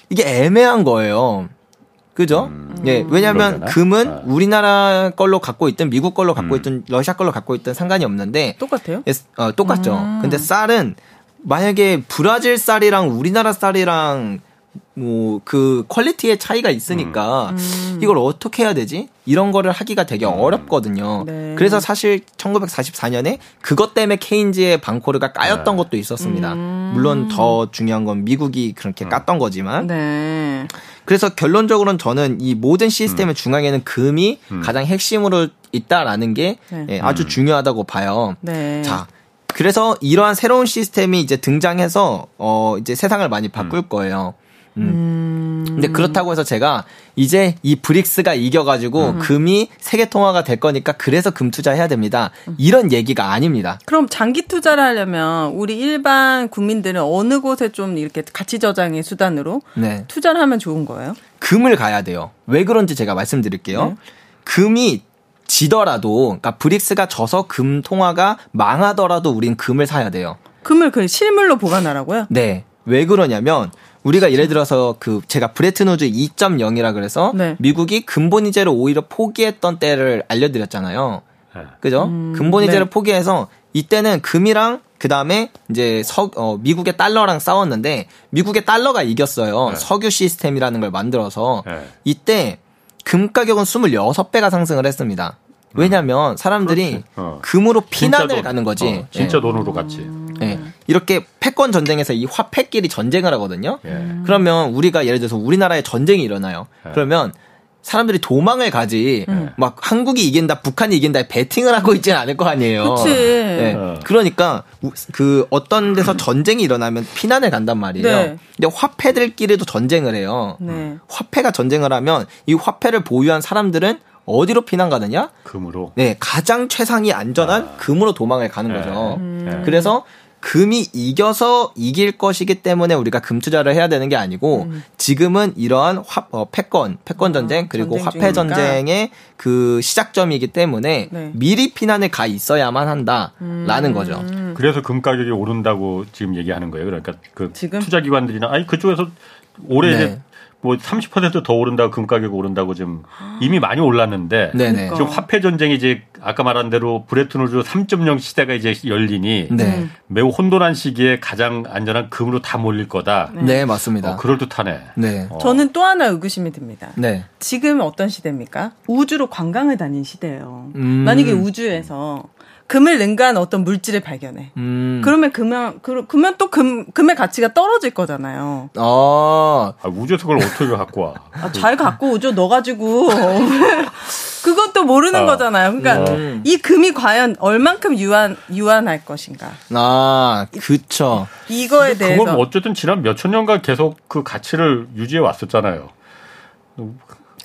[SPEAKER 3] 이게 애매한 거예요. 그죠? 예, 왜냐면
[SPEAKER 2] 음. 그러려나?
[SPEAKER 3] 금은
[SPEAKER 2] 아.
[SPEAKER 3] 우리나라 걸로 갖고 있든 미국 걸로 갖고
[SPEAKER 2] 음.
[SPEAKER 3] 있든 러시아 걸로 갖고 있든 상관이 없는데
[SPEAKER 4] 똑같아요?
[SPEAKER 3] 예, 어, 똑같죠. 근데 쌀은 만약에 브라질 쌀이랑 우리나라 쌀이랑 뭐 그 퀄리티의 차이가 있으니까
[SPEAKER 4] 음.
[SPEAKER 3] 이걸 어떻게 해야 되지? 이런 거를 하기가 되게 어렵거든요.
[SPEAKER 4] 네.
[SPEAKER 3] 그래서 사실 1944년에 그것 때문에 케인즈의 방코르가 까였던
[SPEAKER 2] 네.
[SPEAKER 3] 것도 있었습니다. 물론 더 중요한 건 미국이 그렇게 깠던 거지만
[SPEAKER 4] 네.
[SPEAKER 3] 그래서 결론적으로는 저는 이 모든 시스템의 중앙에는 금이 가장 핵심으로 있다라는 게
[SPEAKER 4] 네.
[SPEAKER 3] 예, 아주 중요하다고 봐요.
[SPEAKER 4] 네.
[SPEAKER 3] 자, 그래서 이러한 새로운 시스템이 이제 등장해서 어 이제 세상을 많이 바꿀 거예요. 음. 근데 그렇다고 해서 제가 이제 이 브릭스가 이겨가지고 금이 세계 통화가 될 거니까 그래서 금 투자해야 됩니다. 이런 얘기가 아닙니다.
[SPEAKER 4] 그럼 장기 투자를 하려면 우리 일반 국민들은 어느 곳에 좀 이렇게 가치 저장의 수단으로
[SPEAKER 3] 네.
[SPEAKER 4] 투자를 하면 좋은 거예요?
[SPEAKER 3] 금을 가야 돼요. 왜 그런지 제가 말씀드릴게요.
[SPEAKER 4] 네.
[SPEAKER 3] 금이 지더라도, 그러니까 브릭스가 져서 금 통화가 망하더라도 우린 금을 사야 돼요.
[SPEAKER 4] 금을 그 실물로 보관하라고요?
[SPEAKER 3] 네. 왜 그러냐면 우리가 예를 들어서 그 제가 브레튼 우즈 2.0이라 그래서
[SPEAKER 4] 네.
[SPEAKER 3] 미국이 근본이제를 오히려 포기했던 때를 알려드렸잖아요.
[SPEAKER 2] 예.
[SPEAKER 3] 그죠? 근본이제를
[SPEAKER 4] 네.
[SPEAKER 3] 포기해서 이때는 금이랑 그 다음에 이제 석, 어, 미국의 달러랑 싸웠는데 미국의 달러가 이겼어요.
[SPEAKER 2] 네.
[SPEAKER 3] 석유 시스템이라는 걸 만들어서
[SPEAKER 2] 네.
[SPEAKER 3] 이때 금 가격은 26배가 상승을 했습니다. 왜냐면 사람들이.
[SPEAKER 2] 어.
[SPEAKER 3] 금으로 피난을
[SPEAKER 2] 돈.
[SPEAKER 3] 가는 거지.
[SPEAKER 2] 어, 진짜
[SPEAKER 3] 예.
[SPEAKER 2] 돈으로 갔지.
[SPEAKER 3] 예. 이렇게 패권 전쟁에서 이 화폐끼리 전쟁을 하거든요.
[SPEAKER 2] 예.
[SPEAKER 3] 그러면 우리가 예를 들어서 우리나라에 전쟁이 일어나요.
[SPEAKER 2] 네.
[SPEAKER 3] 그러면 사람들이 도망을 가지
[SPEAKER 2] 네.
[SPEAKER 3] 막 한국이 이긴다, 북한이 이긴다 베팅을 하고 있지는 않을 거 아니에요.
[SPEAKER 4] 그치.
[SPEAKER 3] 예.
[SPEAKER 2] 어.
[SPEAKER 3] 그러니까 우- 그 어떤 데서 전쟁이 일어나면 피난을 간단 말이에요.
[SPEAKER 4] 네.
[SPEAKER 3] 근데 화폐들끼리도 전쟁을 해요.
[SPEAKER 4] 네.
[SPEAKER 3] 화폐가 전쟁을 하면 이 화폐를 보유한 사람들은 어디로 피난 가느냐?
[SPEAKER 2] 금으로.
[SPEAKER 3] 네, 가장 최상위 안전한 금으로 도망을 가는 거죠.
[SPEAKER 2] 네.
[SPEAKER 3] 그래서 금이 이겨서 이길 것이기 때문에 우리가 금 투자를 해야 되는 게 아니고 지금은 이러한 화, 어, 패권, 패권 전쟁 그리고
[SPEAKER 4] 전쟁
[SPEAKER 3] 화폐
[SPEAKER 4] 중이니까.
[SPEAKER 3] 전쟁의 그 시작점이기 때문에
[SPEAKER 4] 네.
[SPEAKER 3] 미리 피난을 가 있어야만 한다라는 거죠.
[SPEAKER 2] 그래서 금 가격이 오른다고 지금 얘기하는 거예요. 그러니까 그
[SPEAKER 4] 지금?
[SPEAKER 2] 투자 기관들이나 아니 그쪽에서 올해
[SPEAKER 3] 네.
[SPEAKER 2] 뭐 30%더 오른다고 금 가격 오른다고 지금 이미 많이 올랐는데
[SPEAKER 3] 네네.
[SPEAKER 4] 그러니까.
[SPEAKER 2] 지금 화폐 전쟁이 이제 아까 말한 대로 브레튼 우즈 3.0 시대가 이제 열리니
[SPEAKER 3] 네.
[SPEAKER 2] 매우 혼돈한 시기에 가장 안전한 금으로 다 몰릴 거다.
[SPEAKER 3] 네, 맞습니다.
[SPEAKER 2] 어, 그럴 듯하네.
[SPEAKER 3] 네.
[SPEAKER 2] 어.
[SPEAKER 4] 저는 또 하나 의구심이 듭니다.
[SPEAKER 3] 네.
[SPEAKER 4] 지금 어떤 시대입니까? 우주로 관광을 다닌 시대예요.
[SPEAKER 3] 음.
[SPEAKER 4] 만약에 우주에서 금을 능가한 어떤 물질을 발견해.
[SPEAKER 3] 음.
[SPEAKER 4] 그러면 그러면 그- 그러면 또 금 금의 가치가 떨어질 거잖아요.
[SPEAKER 3] 어,
[SPEAKER 2] 아, 우주에서 그걸 어떻게 갖고 와?
[SPEAKER 4] 아, 잘 갖고 오죠. 너 가지고 그것도 모르는
[SPEAKER 2] 어.
[SPEAKER 4] 거잖아요. 그러니까
[SPEAKER 3] 음.
[SPEAKER 4] 이 금이 과연 얼만큼 유한 유한할 것인가.
[SPEAKER 3] 아, 그쵸.
[SPEAKER 4] 이거에 대해서
[SPEAKER 2] 그건 어쨌든 지난 몇천 년간 계속 그 가치를 유지해 왔었잖아요.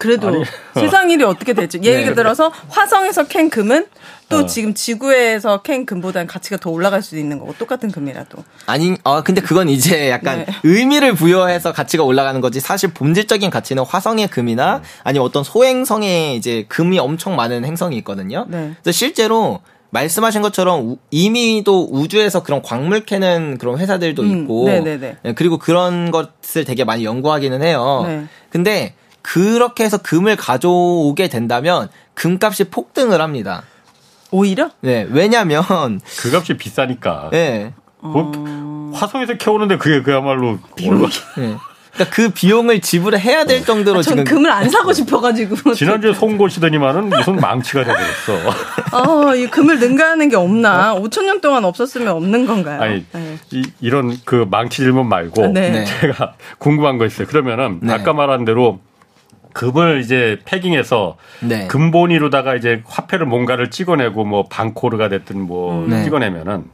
[SPEAKER 4] 그래도
[SPEAKER 2] 아니.
[SPEAKER 4] 세상 일이 어떻게 될지 예를
[SPEAKER 3] 네.
[SPEAKER 4] 들어서 화성에서 캔 금은 또
[SPEAKER 2] 어.
[SPEAKER 4] 지금 지구에서 캔 금보다는 가치가 더 올라갈 수도 있는 거고 똑같은 금이라도
[SPEAKER 3] 아니, 아, 근데 그건 이제 약간
[SPEAKER 4] 네.
[SPEAKER 3] 의미를 부여해서 가치가 올라가는 거지. 사실 본질적인 가치는 화성의 금이나 아니면 어떤 소행성에 이제 금이 엄청 많은 행성이 있거든요.
[SPEAKER 4] 네.
[SPEAKER 3] 그래서 실제로 말씀하신 것처럼 우- 이미도 우주에서 그런 광물 캐는 그런 회사들도
[SPEAKER 4] 음,
[SPEAKER 3] 있고.
[SPEAKER 4] 네네네.
[SPEAKER 3] 예, 그리고 그런 것을 되게 많이 연구하기는 해요.
[SPEAKER 4] 네.
[SPEAKER 3] 근데 그렇게 해서 금을 가져오게 된다면 금값이 폭등을 합니다.
[SPEAKER 4] 오히려
[SPEAKER 3] 네, 왜냐면,
[SPEAKER 2] 그 값이 비싸니까.
[SPEAKER 3] 예,
[SPEAKER 2] 뭐, 화성에서 캐오는데 그게 그야말로 얼마-
[SPEAKER 3] 예. 그러니까 그 비용을 지불을 해야 될 정도로
[SPEAKER 4] 아, 전
[SPEAKER 3] 지금
[SPEAKER 4] 금을 안 사고 싶어가지고
[SPEAKER 2] 지난주에 송곳이더니만은 무슨 망치가 돼버렸어.
[SPEAKER 4] 아, 이 금을 능가하는 게 없나? 5천 년 동안 없었으면 없는 건가요?
[SPEAKER 2] 아니
[SPEAKER 4] 네.
[SPEAKER 2] 이, 이런 그 망치 질문 말고
[SPEAKER 4] 네.
[SPEAKER 3] 네.
[SPEAKER 2] 제가 궁금한 거 있어요. 그러면은
[SPEAKER 3] 네.
[SPEAKER 2] 아까 말한 대로 금을 이제 pegging해서
[SPEAKER 3] 네.
[SPEAKER 2] 금본위로다가 이제 화폐를 뭔가를 찍어내고 뭐 방코르가 됐든 뭐
[SPEAKER 3] 네.
[SPEAKER 2] 찍어내면은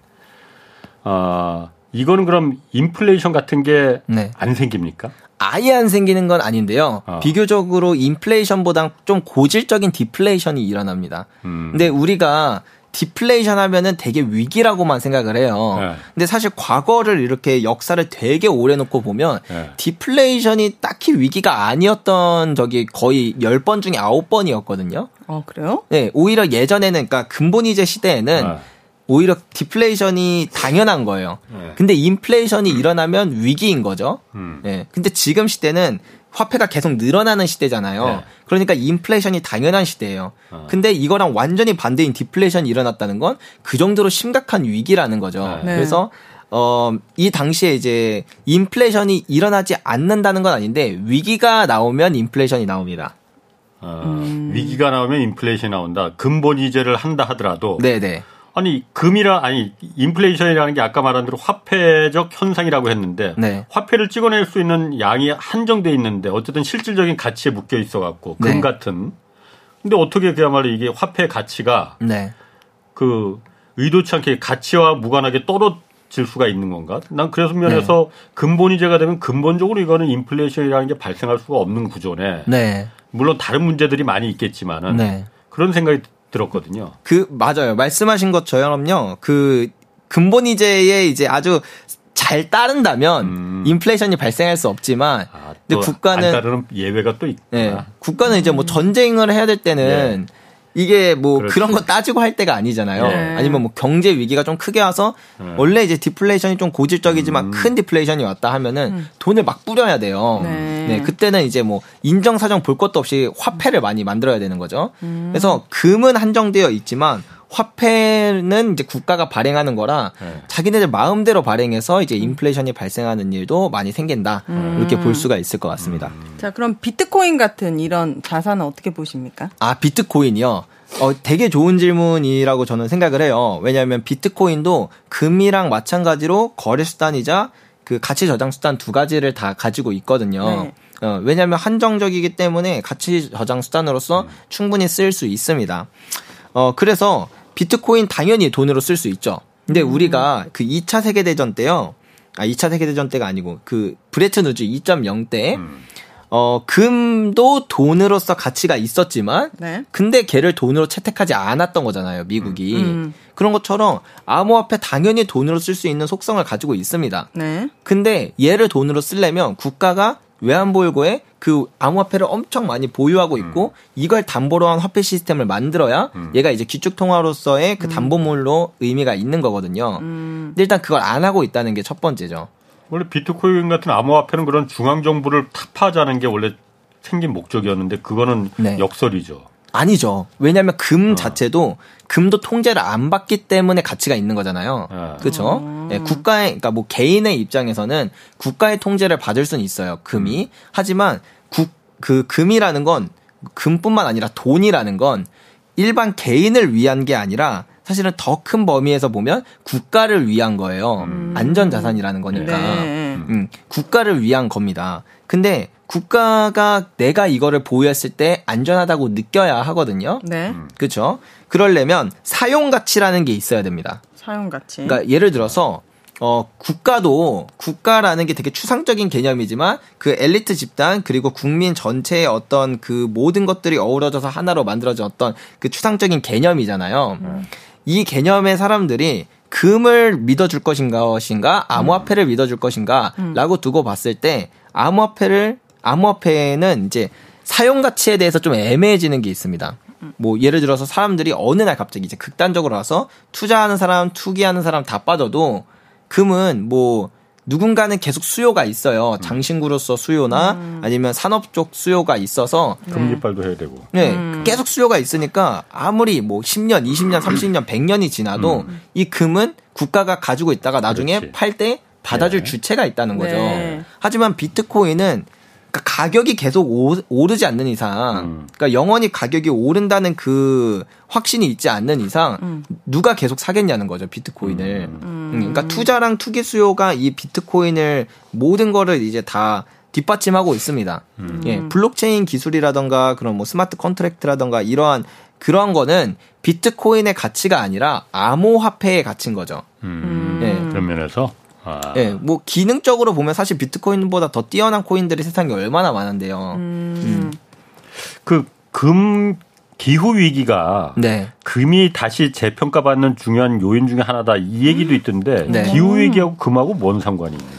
[SPEAKER 2] 아, 이거는 그럼 인플레이션 같은 게안
[SPEAKER 3] 네.
[SPEAKER 2] 생깁니까?
[SPEAKER 3] 아예 안 생기는 건 아닌데요.
[SPEAKER 2] 어.
[SPEAKER 3] 비교적으로 인플레이션보다 좀 고질적인 디플레이션이 일어납니다.
[SPEAKER 2] 음.
[SPEAKER 3] 근데 우리가 디플레이션 하면은 되게 위기라고만 생각을 해요.
[SPEAKER 2] 네.
[SPEAKER 3] 근데 사실 과거를 이렇게 역사를 되게 오래 놓고 보면
[SPEAKER 2] 네.
[SPEAKER 3] 디플레이션이 딱히 위기가 아니었던 적이 거의 10번 중에 9번이었거든요.
[SPEAKER 4] 어, 그래요?
[SPEAKER 3] 네, 오히려 예전에는 그러니까 금본위제 시대에는
[SPEAKER 2] 네.
[SPEAKER 3] 오히려 디플레이션이 당연한 거예요.
[SPEAKER 2] 네.
[SPEAKER 3] 근데 인플레이션이 일어나면 위기인 거죠.
[SPEAKER 2] 음.
[SPEAKER 3] 예. 근데 지금 시대는 화폐가 계속 늘어나는 시대잖아요.
[SPEAKER 2] 네.
[SPEAKER 3] 그러니까 인플레이션이 당연한 시대예요.
[SPEAKER 2] 어.
[SPEAKER 3] 근데 이거랑 완전히 반대인 디플레이션이 일어났다는 건 그 정도로 심각한 위기라는 거죠.
[SPEAKER 2] 네.
[SPEAKER 3] 그래서 어, 이 당시에 이제 인플레이션이 일어나지 않는다는 건 아닌데 위기가 나오면 인플레이션이 나옵니다.
[SPEAKER 2] 어, 위기가 나오면 인플레이션이 나온다. 근본 이제를 한다 하더라도
[SPEAKER 3] 네, 네.
[SPEAKER 2] 아니 금이라 아니 인플레이션이라는 게 아까 말한 대로 화폐적 현상이라고 했는데
[SPEAKER 3] 네.
[SPEAKER 2] 화폐를 찍어낼 수 있는 양이 한정돼 있는데 어쨌든 실질적인 가치에 묶여 있어 갖고 금
[SPEAKER 3] 네.
[SPEAKER 2] 같은 근데 어떻게 그야말로 이게 화폐 가치가
[SPEAKER 3] 네.
[SPEAKER 2] 그 의도치 않게 가치와 무관하게 떨어질 수가 있는 건가? 난 그래서 면에서
[SPEAKER 3] 네.
[SPEAKER 2] 근본이제가 되면 근본적으로 이거는 인플레이션이라는 게 발생할 수가 없는 구조네.
[SPEAKER 3] 네.
[SPEAKER 2] 물론 다른 문제들이 많이 있겠지만은
[SPEAKER 3] 네.
[SPEAKER 2] 그런 생각이 들었거든요.
[SPEAKER 3] 그 맞아요. 말씀하신 것처럼요. 그 금본위제에 이제 아주 잘 따른다면
[SPEAKER 2] 음.
[SPEAKER 3] 인플레이션이 발생할 수 없지만
[SPEAKER 2] 아,
[SPEAKER 3] 근데
[SPEAKER 2] 또
[SPEAKER 3] 국가는
[SPEAKER 2] 예외가 또 있구나.
[SPEAKER 3] 네, 국가는 이제 뭐 전쟁을 해야 될 때는 이게 뭐
[SPEAKER 2] 그렇지.
[SPEAKER 3] 그런 거 따지고 할 때가 아니잖아요.
[SPEAKER 2] 네.
[SPEAKER 3] 아니면 뭐 경제 위기가 좀 크게 와서
[SPEAKER 2] 네.
[SPEAKER 3] 원래 이제 디플레이션이 좀 고질적이지만
[SPEAKER 2] 음.
[SPEAKER 3] 큰 디플레이션이 왔다 하면은 돈을 막 뿌려야 돼요.
[SPEAKER 4] 네.
[SPEAKER 3] 그때는 이제 뭐 인정 사정 볼 것도 없이 화폐를 많이 만들어야 되는 거죠. 그래서 금은 한정되어 있지만 화폐는 이제 국가가 발행하는 거라
[SPEAKER 2] 네.
[SPEAKER 3] 자기네들 마음대로 발행해서 이제 인플레이션이 발생하는 일도 많이 생긴다. 이렇게 볼 수가 있을 것 같습니다.
[SPEAKER 4] 자, 그럼 비트코인 같은 이런 자산은 어떻게 보십니까?
[SPEAKER 3] 아, 비트코인이요? 어, 되게 좋은 질문이라고 저는 생각을 해요. 왜냐하면 비트코인도 금이랑 마찬가지로 거래 수단이자 그 가치 저장 수단 두 가지를 다 가지고 있거든요.
[SPEAKER 4] 네.
[SPEAKER 3] 어, 왜냐하면 한정적이기 때문에 가치 저장 수단으로서 충분히 쓸수 있습니다. 어, 그래서 비트코인 당연히 돈으로 쓸 수 있죠. 근데 우리가 그 2차 세계대전 때요. 아, 2차 세계대전 때가 아니고 그 브레튼 우즈 2.0 때,
[SPEAKER 2] 음.
[SPEAKER 3] 어, 금도 돈으로서 가치가 있었지만,
[SPEAKER 4] 네.
[SPEAKER 3] 근데 걔를 돈으로 채택하지 않았던 거잖아요, 미국이.
[SPEAKER 4] 음.
[SPEAKER 3] 그런 것처럼 암호화폐 당연히 돈으로 쓸 수 있는 속성을 가지고 있습니다.
[SPEAKER 4] 네.
[SPEAKER 3] 근데 얘를 돈으로 쓰려면 국가가 외환보유고에 그 암호화폐를 엄청 많이 보유하고 있고 이걸 담보로 한 화폐 시스템을 만들어야 얘가 이제 기축통화로서의 그 담보물로 의미가 있는 거거든요.
[SPEAKER 4] 음.
[SPEAKER 3] 근데 일단 그걸 안 하고 있다는 게 첫 번째죠.
[SPEAKER 2] 원래 비트코인 같은 암호화폐는 그런 중앙 정부를 타파하자는 게 원래 생긴 목적이었는데 그거는
[SPEAKER 3] 네.
[SPEAKER 2] 역설이죠.
[SPEAKER 3] 아니죠. 왜냐하면 금 자체도 금도 통제를 안 받기 때문에 가치가 있는 거잖아요.
[SPEAKER 2] 네.
[SPEAKER 3] 그렇죠? 국가의 그러니까 뭐 개인의 입장에서는 국가의 통제를 받을 수는 있어요. 금이. 하지만 국 그 금이라는 건 금뿐만 아니라 돈이라는 건 일반 개인을 위한 게 아니라 사실은 더 큰 범위에서 보면 국가를 위한 거예요. 안전 자산이라는 거니까.
[SPEAKER 4] 네.
[SPEAKER 3] 음, 국가를 위한 겁니다. 근데 국가가 내가 이거를 보유했을 때 안전하다고 느껴야 하거든요.
[SPEAKER 4] 네.
[SPEAKER 3] 그렇죠? 그러려면 사용 가치라는 게 있어야 됩니다.
[SPEAKER 4] 사용 가치.
[SPEAKER 3] 그러니까 예를 들어서 어 국가도 국가라는 게 되게 추상적인 개념이지만 그 엘리트 집단 그리고 국민 전체의 어떤 그 모든 것들이 어우러져서 하나로 만들어진 어떤 그 추상적인 개념이잖아요. 이 개념의 사람들이 금을 믿어줄 것인가 것인가? 암호화폐를 믿어줄 것인가 라고 두고 봤을 때 암호화폐를 암호화폐는 이제 사용 가치에 대해서 좀 애매해지는 게 있습니다. 뭐 예를 들어서 사람들이 어느 날 갑자기 이제 극단적으로 와서 투자하는 사람, 투기하는 사람 다 빠져도 금은 뭐 누군가는 계속 수요가 있어요. 장신구로서 수요나 아니면 산업 쪽 수요가 있어서
[SPEAKER 2] 금리빨도 해야 되고.
[SPEAKER 3] 네, 계속 수요가 있으니까 아무리 뭐 10년, 20년, 30년, 100년이 지나도 이 금은 국가가 가지고 있다가 나중에. 팔 때 받아줄
[SPEAKER 2] 네.
[SPEAKER 3] 주체가 있다는 거죠.
[SPEAKER 4] 네.
[SPEAKER 3] 하지만 비트코인은 그러니까 가격이 계속 오, 오르지 않는 이상,
[SPEAKER 2] 음.
[SPEAKER 3] 그러니까 영원히 가격이 오른다는 그 확신이 있지 않는 이상 누가 계속 사겠냐는 거죠 비트코인을. 음, 그러니까 투자랑 투기 수요가 이 비트코인을 모든 거를 이제 다 뒷받침하고 있습니다. 예, 블록체인 기술이라던가 그런 뭐 smart contract라던가 이러한 그런 거는 비트코인의 가치가 아니라 암호화폐의 가치인 거죠.
[SPEAKER 2] 음.
[SPEAKER 3] 예,
[SPEAKER 2] 그런 면에서. 아.
[SPEAKER 3] 예, 뭐 기능적으로 보면 사실 비트코인보다 더 뛰어난 코인들이 세상에 얼마나 많은데요. 음.
[SPEAKER 2] 그금 기후 위기가
[SPEAKER 3] 네.
[SPEAKER 2] 금이 다시 재평가받는 중요한 요인 중에 하나다 이 얘기도 있던데
[SPEAKER 3] 네.
[SPEAKER 2] 기후 위기하고 금하고 뭔 상관이 있는 거예요?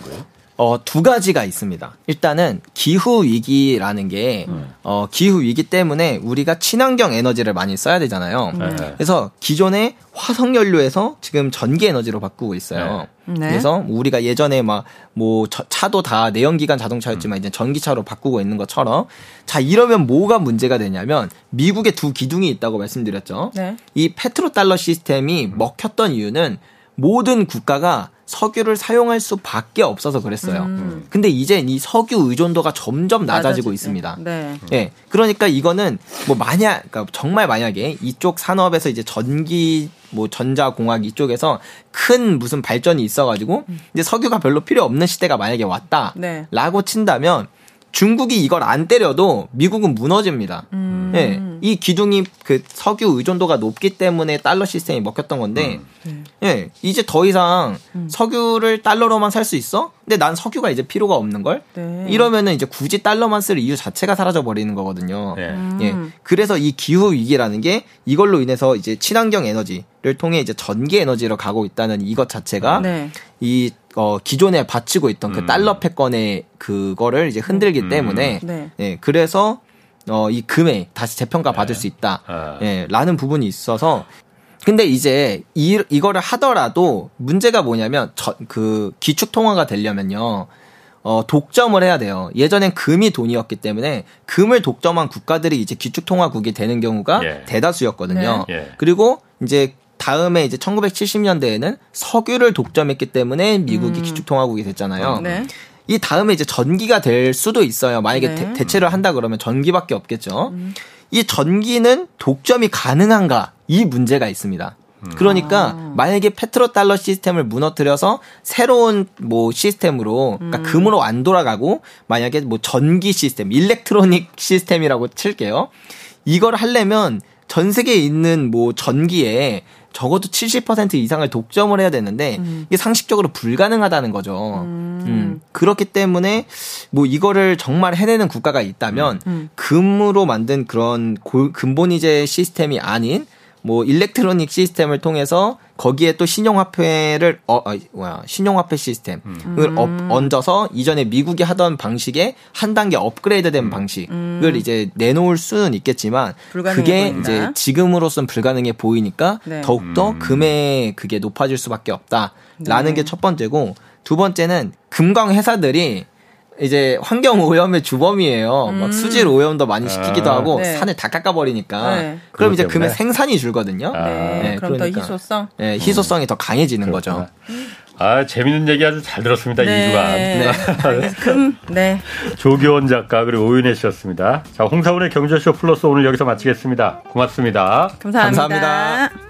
[SPEAKER 3] 어, 두 가지가 있습니다. 일단은 기후 위기라는 게 어, 기후 위기 때문에 우리가 친환경 에너지를 많이 써야 되잖아요.
[SPEAKER 2] 네.
[SPEAKER 3] 그래서 기존의 화석 연료에서 지금 전기 에너지로 바꾸고 있어요.
[SPEAKER 4] 네.
[SPEAKER 3] 그래서 우리가 예전에 막 뭐 차도 다 내연기관 자동차였지만 이제 전기차로 바꾸고 있는 것처럼 자 이러면 뭐가 문제가 되냐면 미국에 두 기둥이 있다고 말씀드렸죠.
[SPEAKER 4] 네.
[SPEAKER 3] 이 페트로 달러 시스템이 먹혔던 이유는 모든 국가가 석유를 사용할 수밖에 없어서 그랬어요. 근데 이제 이 석유 의존도가 점점 낮아지고
[SPEAKER 4] 낮아지죠.
[SPEAKER 3] 있습니다.
[SPEAKER 4] 네.
[SPEAKER 3] 예. 그러니까 이거는 뭐 만약 그러니까 정말 만약에 이쪽 산업에서 이제 전기 뭐 전자공학 이쪽에서 큰 무슨 발전이 있어 가지고 이제 석유가 별로 필요 없는 시대가 만약에 왔다라고
[SPEAKER 4] 네.
[SPEAKER 3] 친다면 중국이 이걸 안 때려도 미국은 무너집니다.
[SPEAKER 4] 음.
[SPEAKER 3] 예. 이 기둥이 그 석유 의존도가 높기 때문에 달러 시스템이 먹혔던 건데
[SPEAKER 4] 네.
[SPEAKER 3] 예. 이제 더 이상
[SPEAKER 4] 음.
[SPEAKER 3] 석유를 달러로만 살 수 있어? 근데 난 석유가 이제 필요가 없는 걸?
[SPEAKER 4] 네.
[SPEAKER 3] 이러면은 이제 굳이 달러만 쓸 이유 자체가 사라져 버리는 거거든요.
[SPEAKER 2] 네.
[SPEAKER 3] 예. 그래서 이 기후 위기라는 게 이걸로 인해서 이제 친환경 에너지를 통해 이제 전기 에너지로 가고 있다는 이것 자체가
[SPEAKER 4] 네.
[SPEAKER 3] 이 어, 기존에 바치고 있던 그
[SPEAKER 2] 음.
[SPEAKER 3] 달러 패권의 그거를 이제 흔들기
[SPEAKER 2] 음.
[SPEAKER 3] 때문에
[SPEAKER 4] 네.
[SPEAKER 3] 예. 그래서 어, 이 금에 다시 재평가 받을 수 있다.
[SPEAKER 2] 아.
[SPEAKER 3] 예, 라는 부분이 있어서 근데 이제 이 이거를 하더라도 문제가 뭐냐면 저, 그 기축 통화가 되려면요. 어, 독점을 해야 돼요. 예전엔 금이 돈이었기 때문에 금을 독점한 국가들이 이제 기축 통화국이 되는 경우가
[SPEAKER 2] 예.
[SPEAKER 3] 대다수였거든요.
[SPEAKER 2] 네. 예.
[SPEAKER 3] 그리고 이제 다음에 이제 1970년대에는 석유를 독점했기 때문에 미국이 기축 통화국이 됐잖아요.
[SPEAKER 4] 네.
[SPEAKER 3] 이 다음에 이제 전기가 될 수도 있어요. 만약에
[SPEAKER 4] 네.
[SPEAKER 3] 대, 대체를 한다 그러면 전기밖에 없겠죠. 이 전기는 독점이 가능한가? 이 문제가 있습니다. 그러니까 만약에 페트로 달러 시스템을 무너뜨려서 새로운 뭐 시스템으로 그러니까 금으로 안 돌아가고 만약에 뭐 전기 시스템, electronic 시스템이라고 칠게요. 이걸 하려면 전 세계에 있는 뭐 전기에 적어도 70% 이상을 독점을 해야 되는데 이게 상식적으로 불가능하다는 거죠. 음. 그렇기 때문에 뭐 이거를 정말 해내는 국가가 있다면 금으로 만든 그런 고- 금본위제 시스템이 아닌 뭐 electronic 시스템을 통해서 거기에 또 신용화폐를 어, 어 뭐야 신용화폐 시스템을 업, 얹어서 이전에 미국이 하던 방식에 한 단계 업그레이드된 방식을 이제 내놓을 수는 있겠지만 그게
[SPEAKER 4] 보인다.
[SPEAKER 3] 이제 지금으로선 불가능해 보이니까
[SPEAKER 4] 네.
[SPEAKER 3] 더욱더 금의 그게 높아질 수밖에 없다라는
[SPEAKER 4] 네.
[SPEAKER 3] 게첫 번째고 두 번째는 금광 회사들이 이제 환경 오염의 주범이에요. 막 수질 오염도 많이 시키기도
[SPEAKER 2] 아.
[SPEAKER 3] 하고
[SPEAKER 4] 음. 네.
[SPEAKER 3] 산을 다 깎아버리니까.
[SPEAKER 4] 네.
[SPEAKER 3] 그럼 이제? 금의 생산이 줄거든요.
[SPEAKER 2] 아.
[SPEAKER 4] 네.
[SPEAKER 3] 네,
[SPEAKER 4] 그럼
[SPEAKER 3] 그러니까.
[SPEAKER 4] 더 희소성.
[SPEAKER 3] 네, 희소성이 더 강해지는
[SPEAKER 2] 그렇구나.
[SPEAKER 3] 거죠.
[SPEAKER 2] 아 재밌는 얘기 아주 잘 들었습니다
[SPEAKER 4] 네.
[SPEAKER 2] 이 주간.
[SPEAKER 4] 알겠- 금. 네.
[SPEAKER 2] 조교원 작가 그리고 오윤혜 씨였습니다. 자 홍사원의 경제쇼 플러스 오늘 여기서 마치겠습니다. 고맙습니다.
[SPEAKER 4] 감사합니다.
[SPEAKER 3] 감사합니다.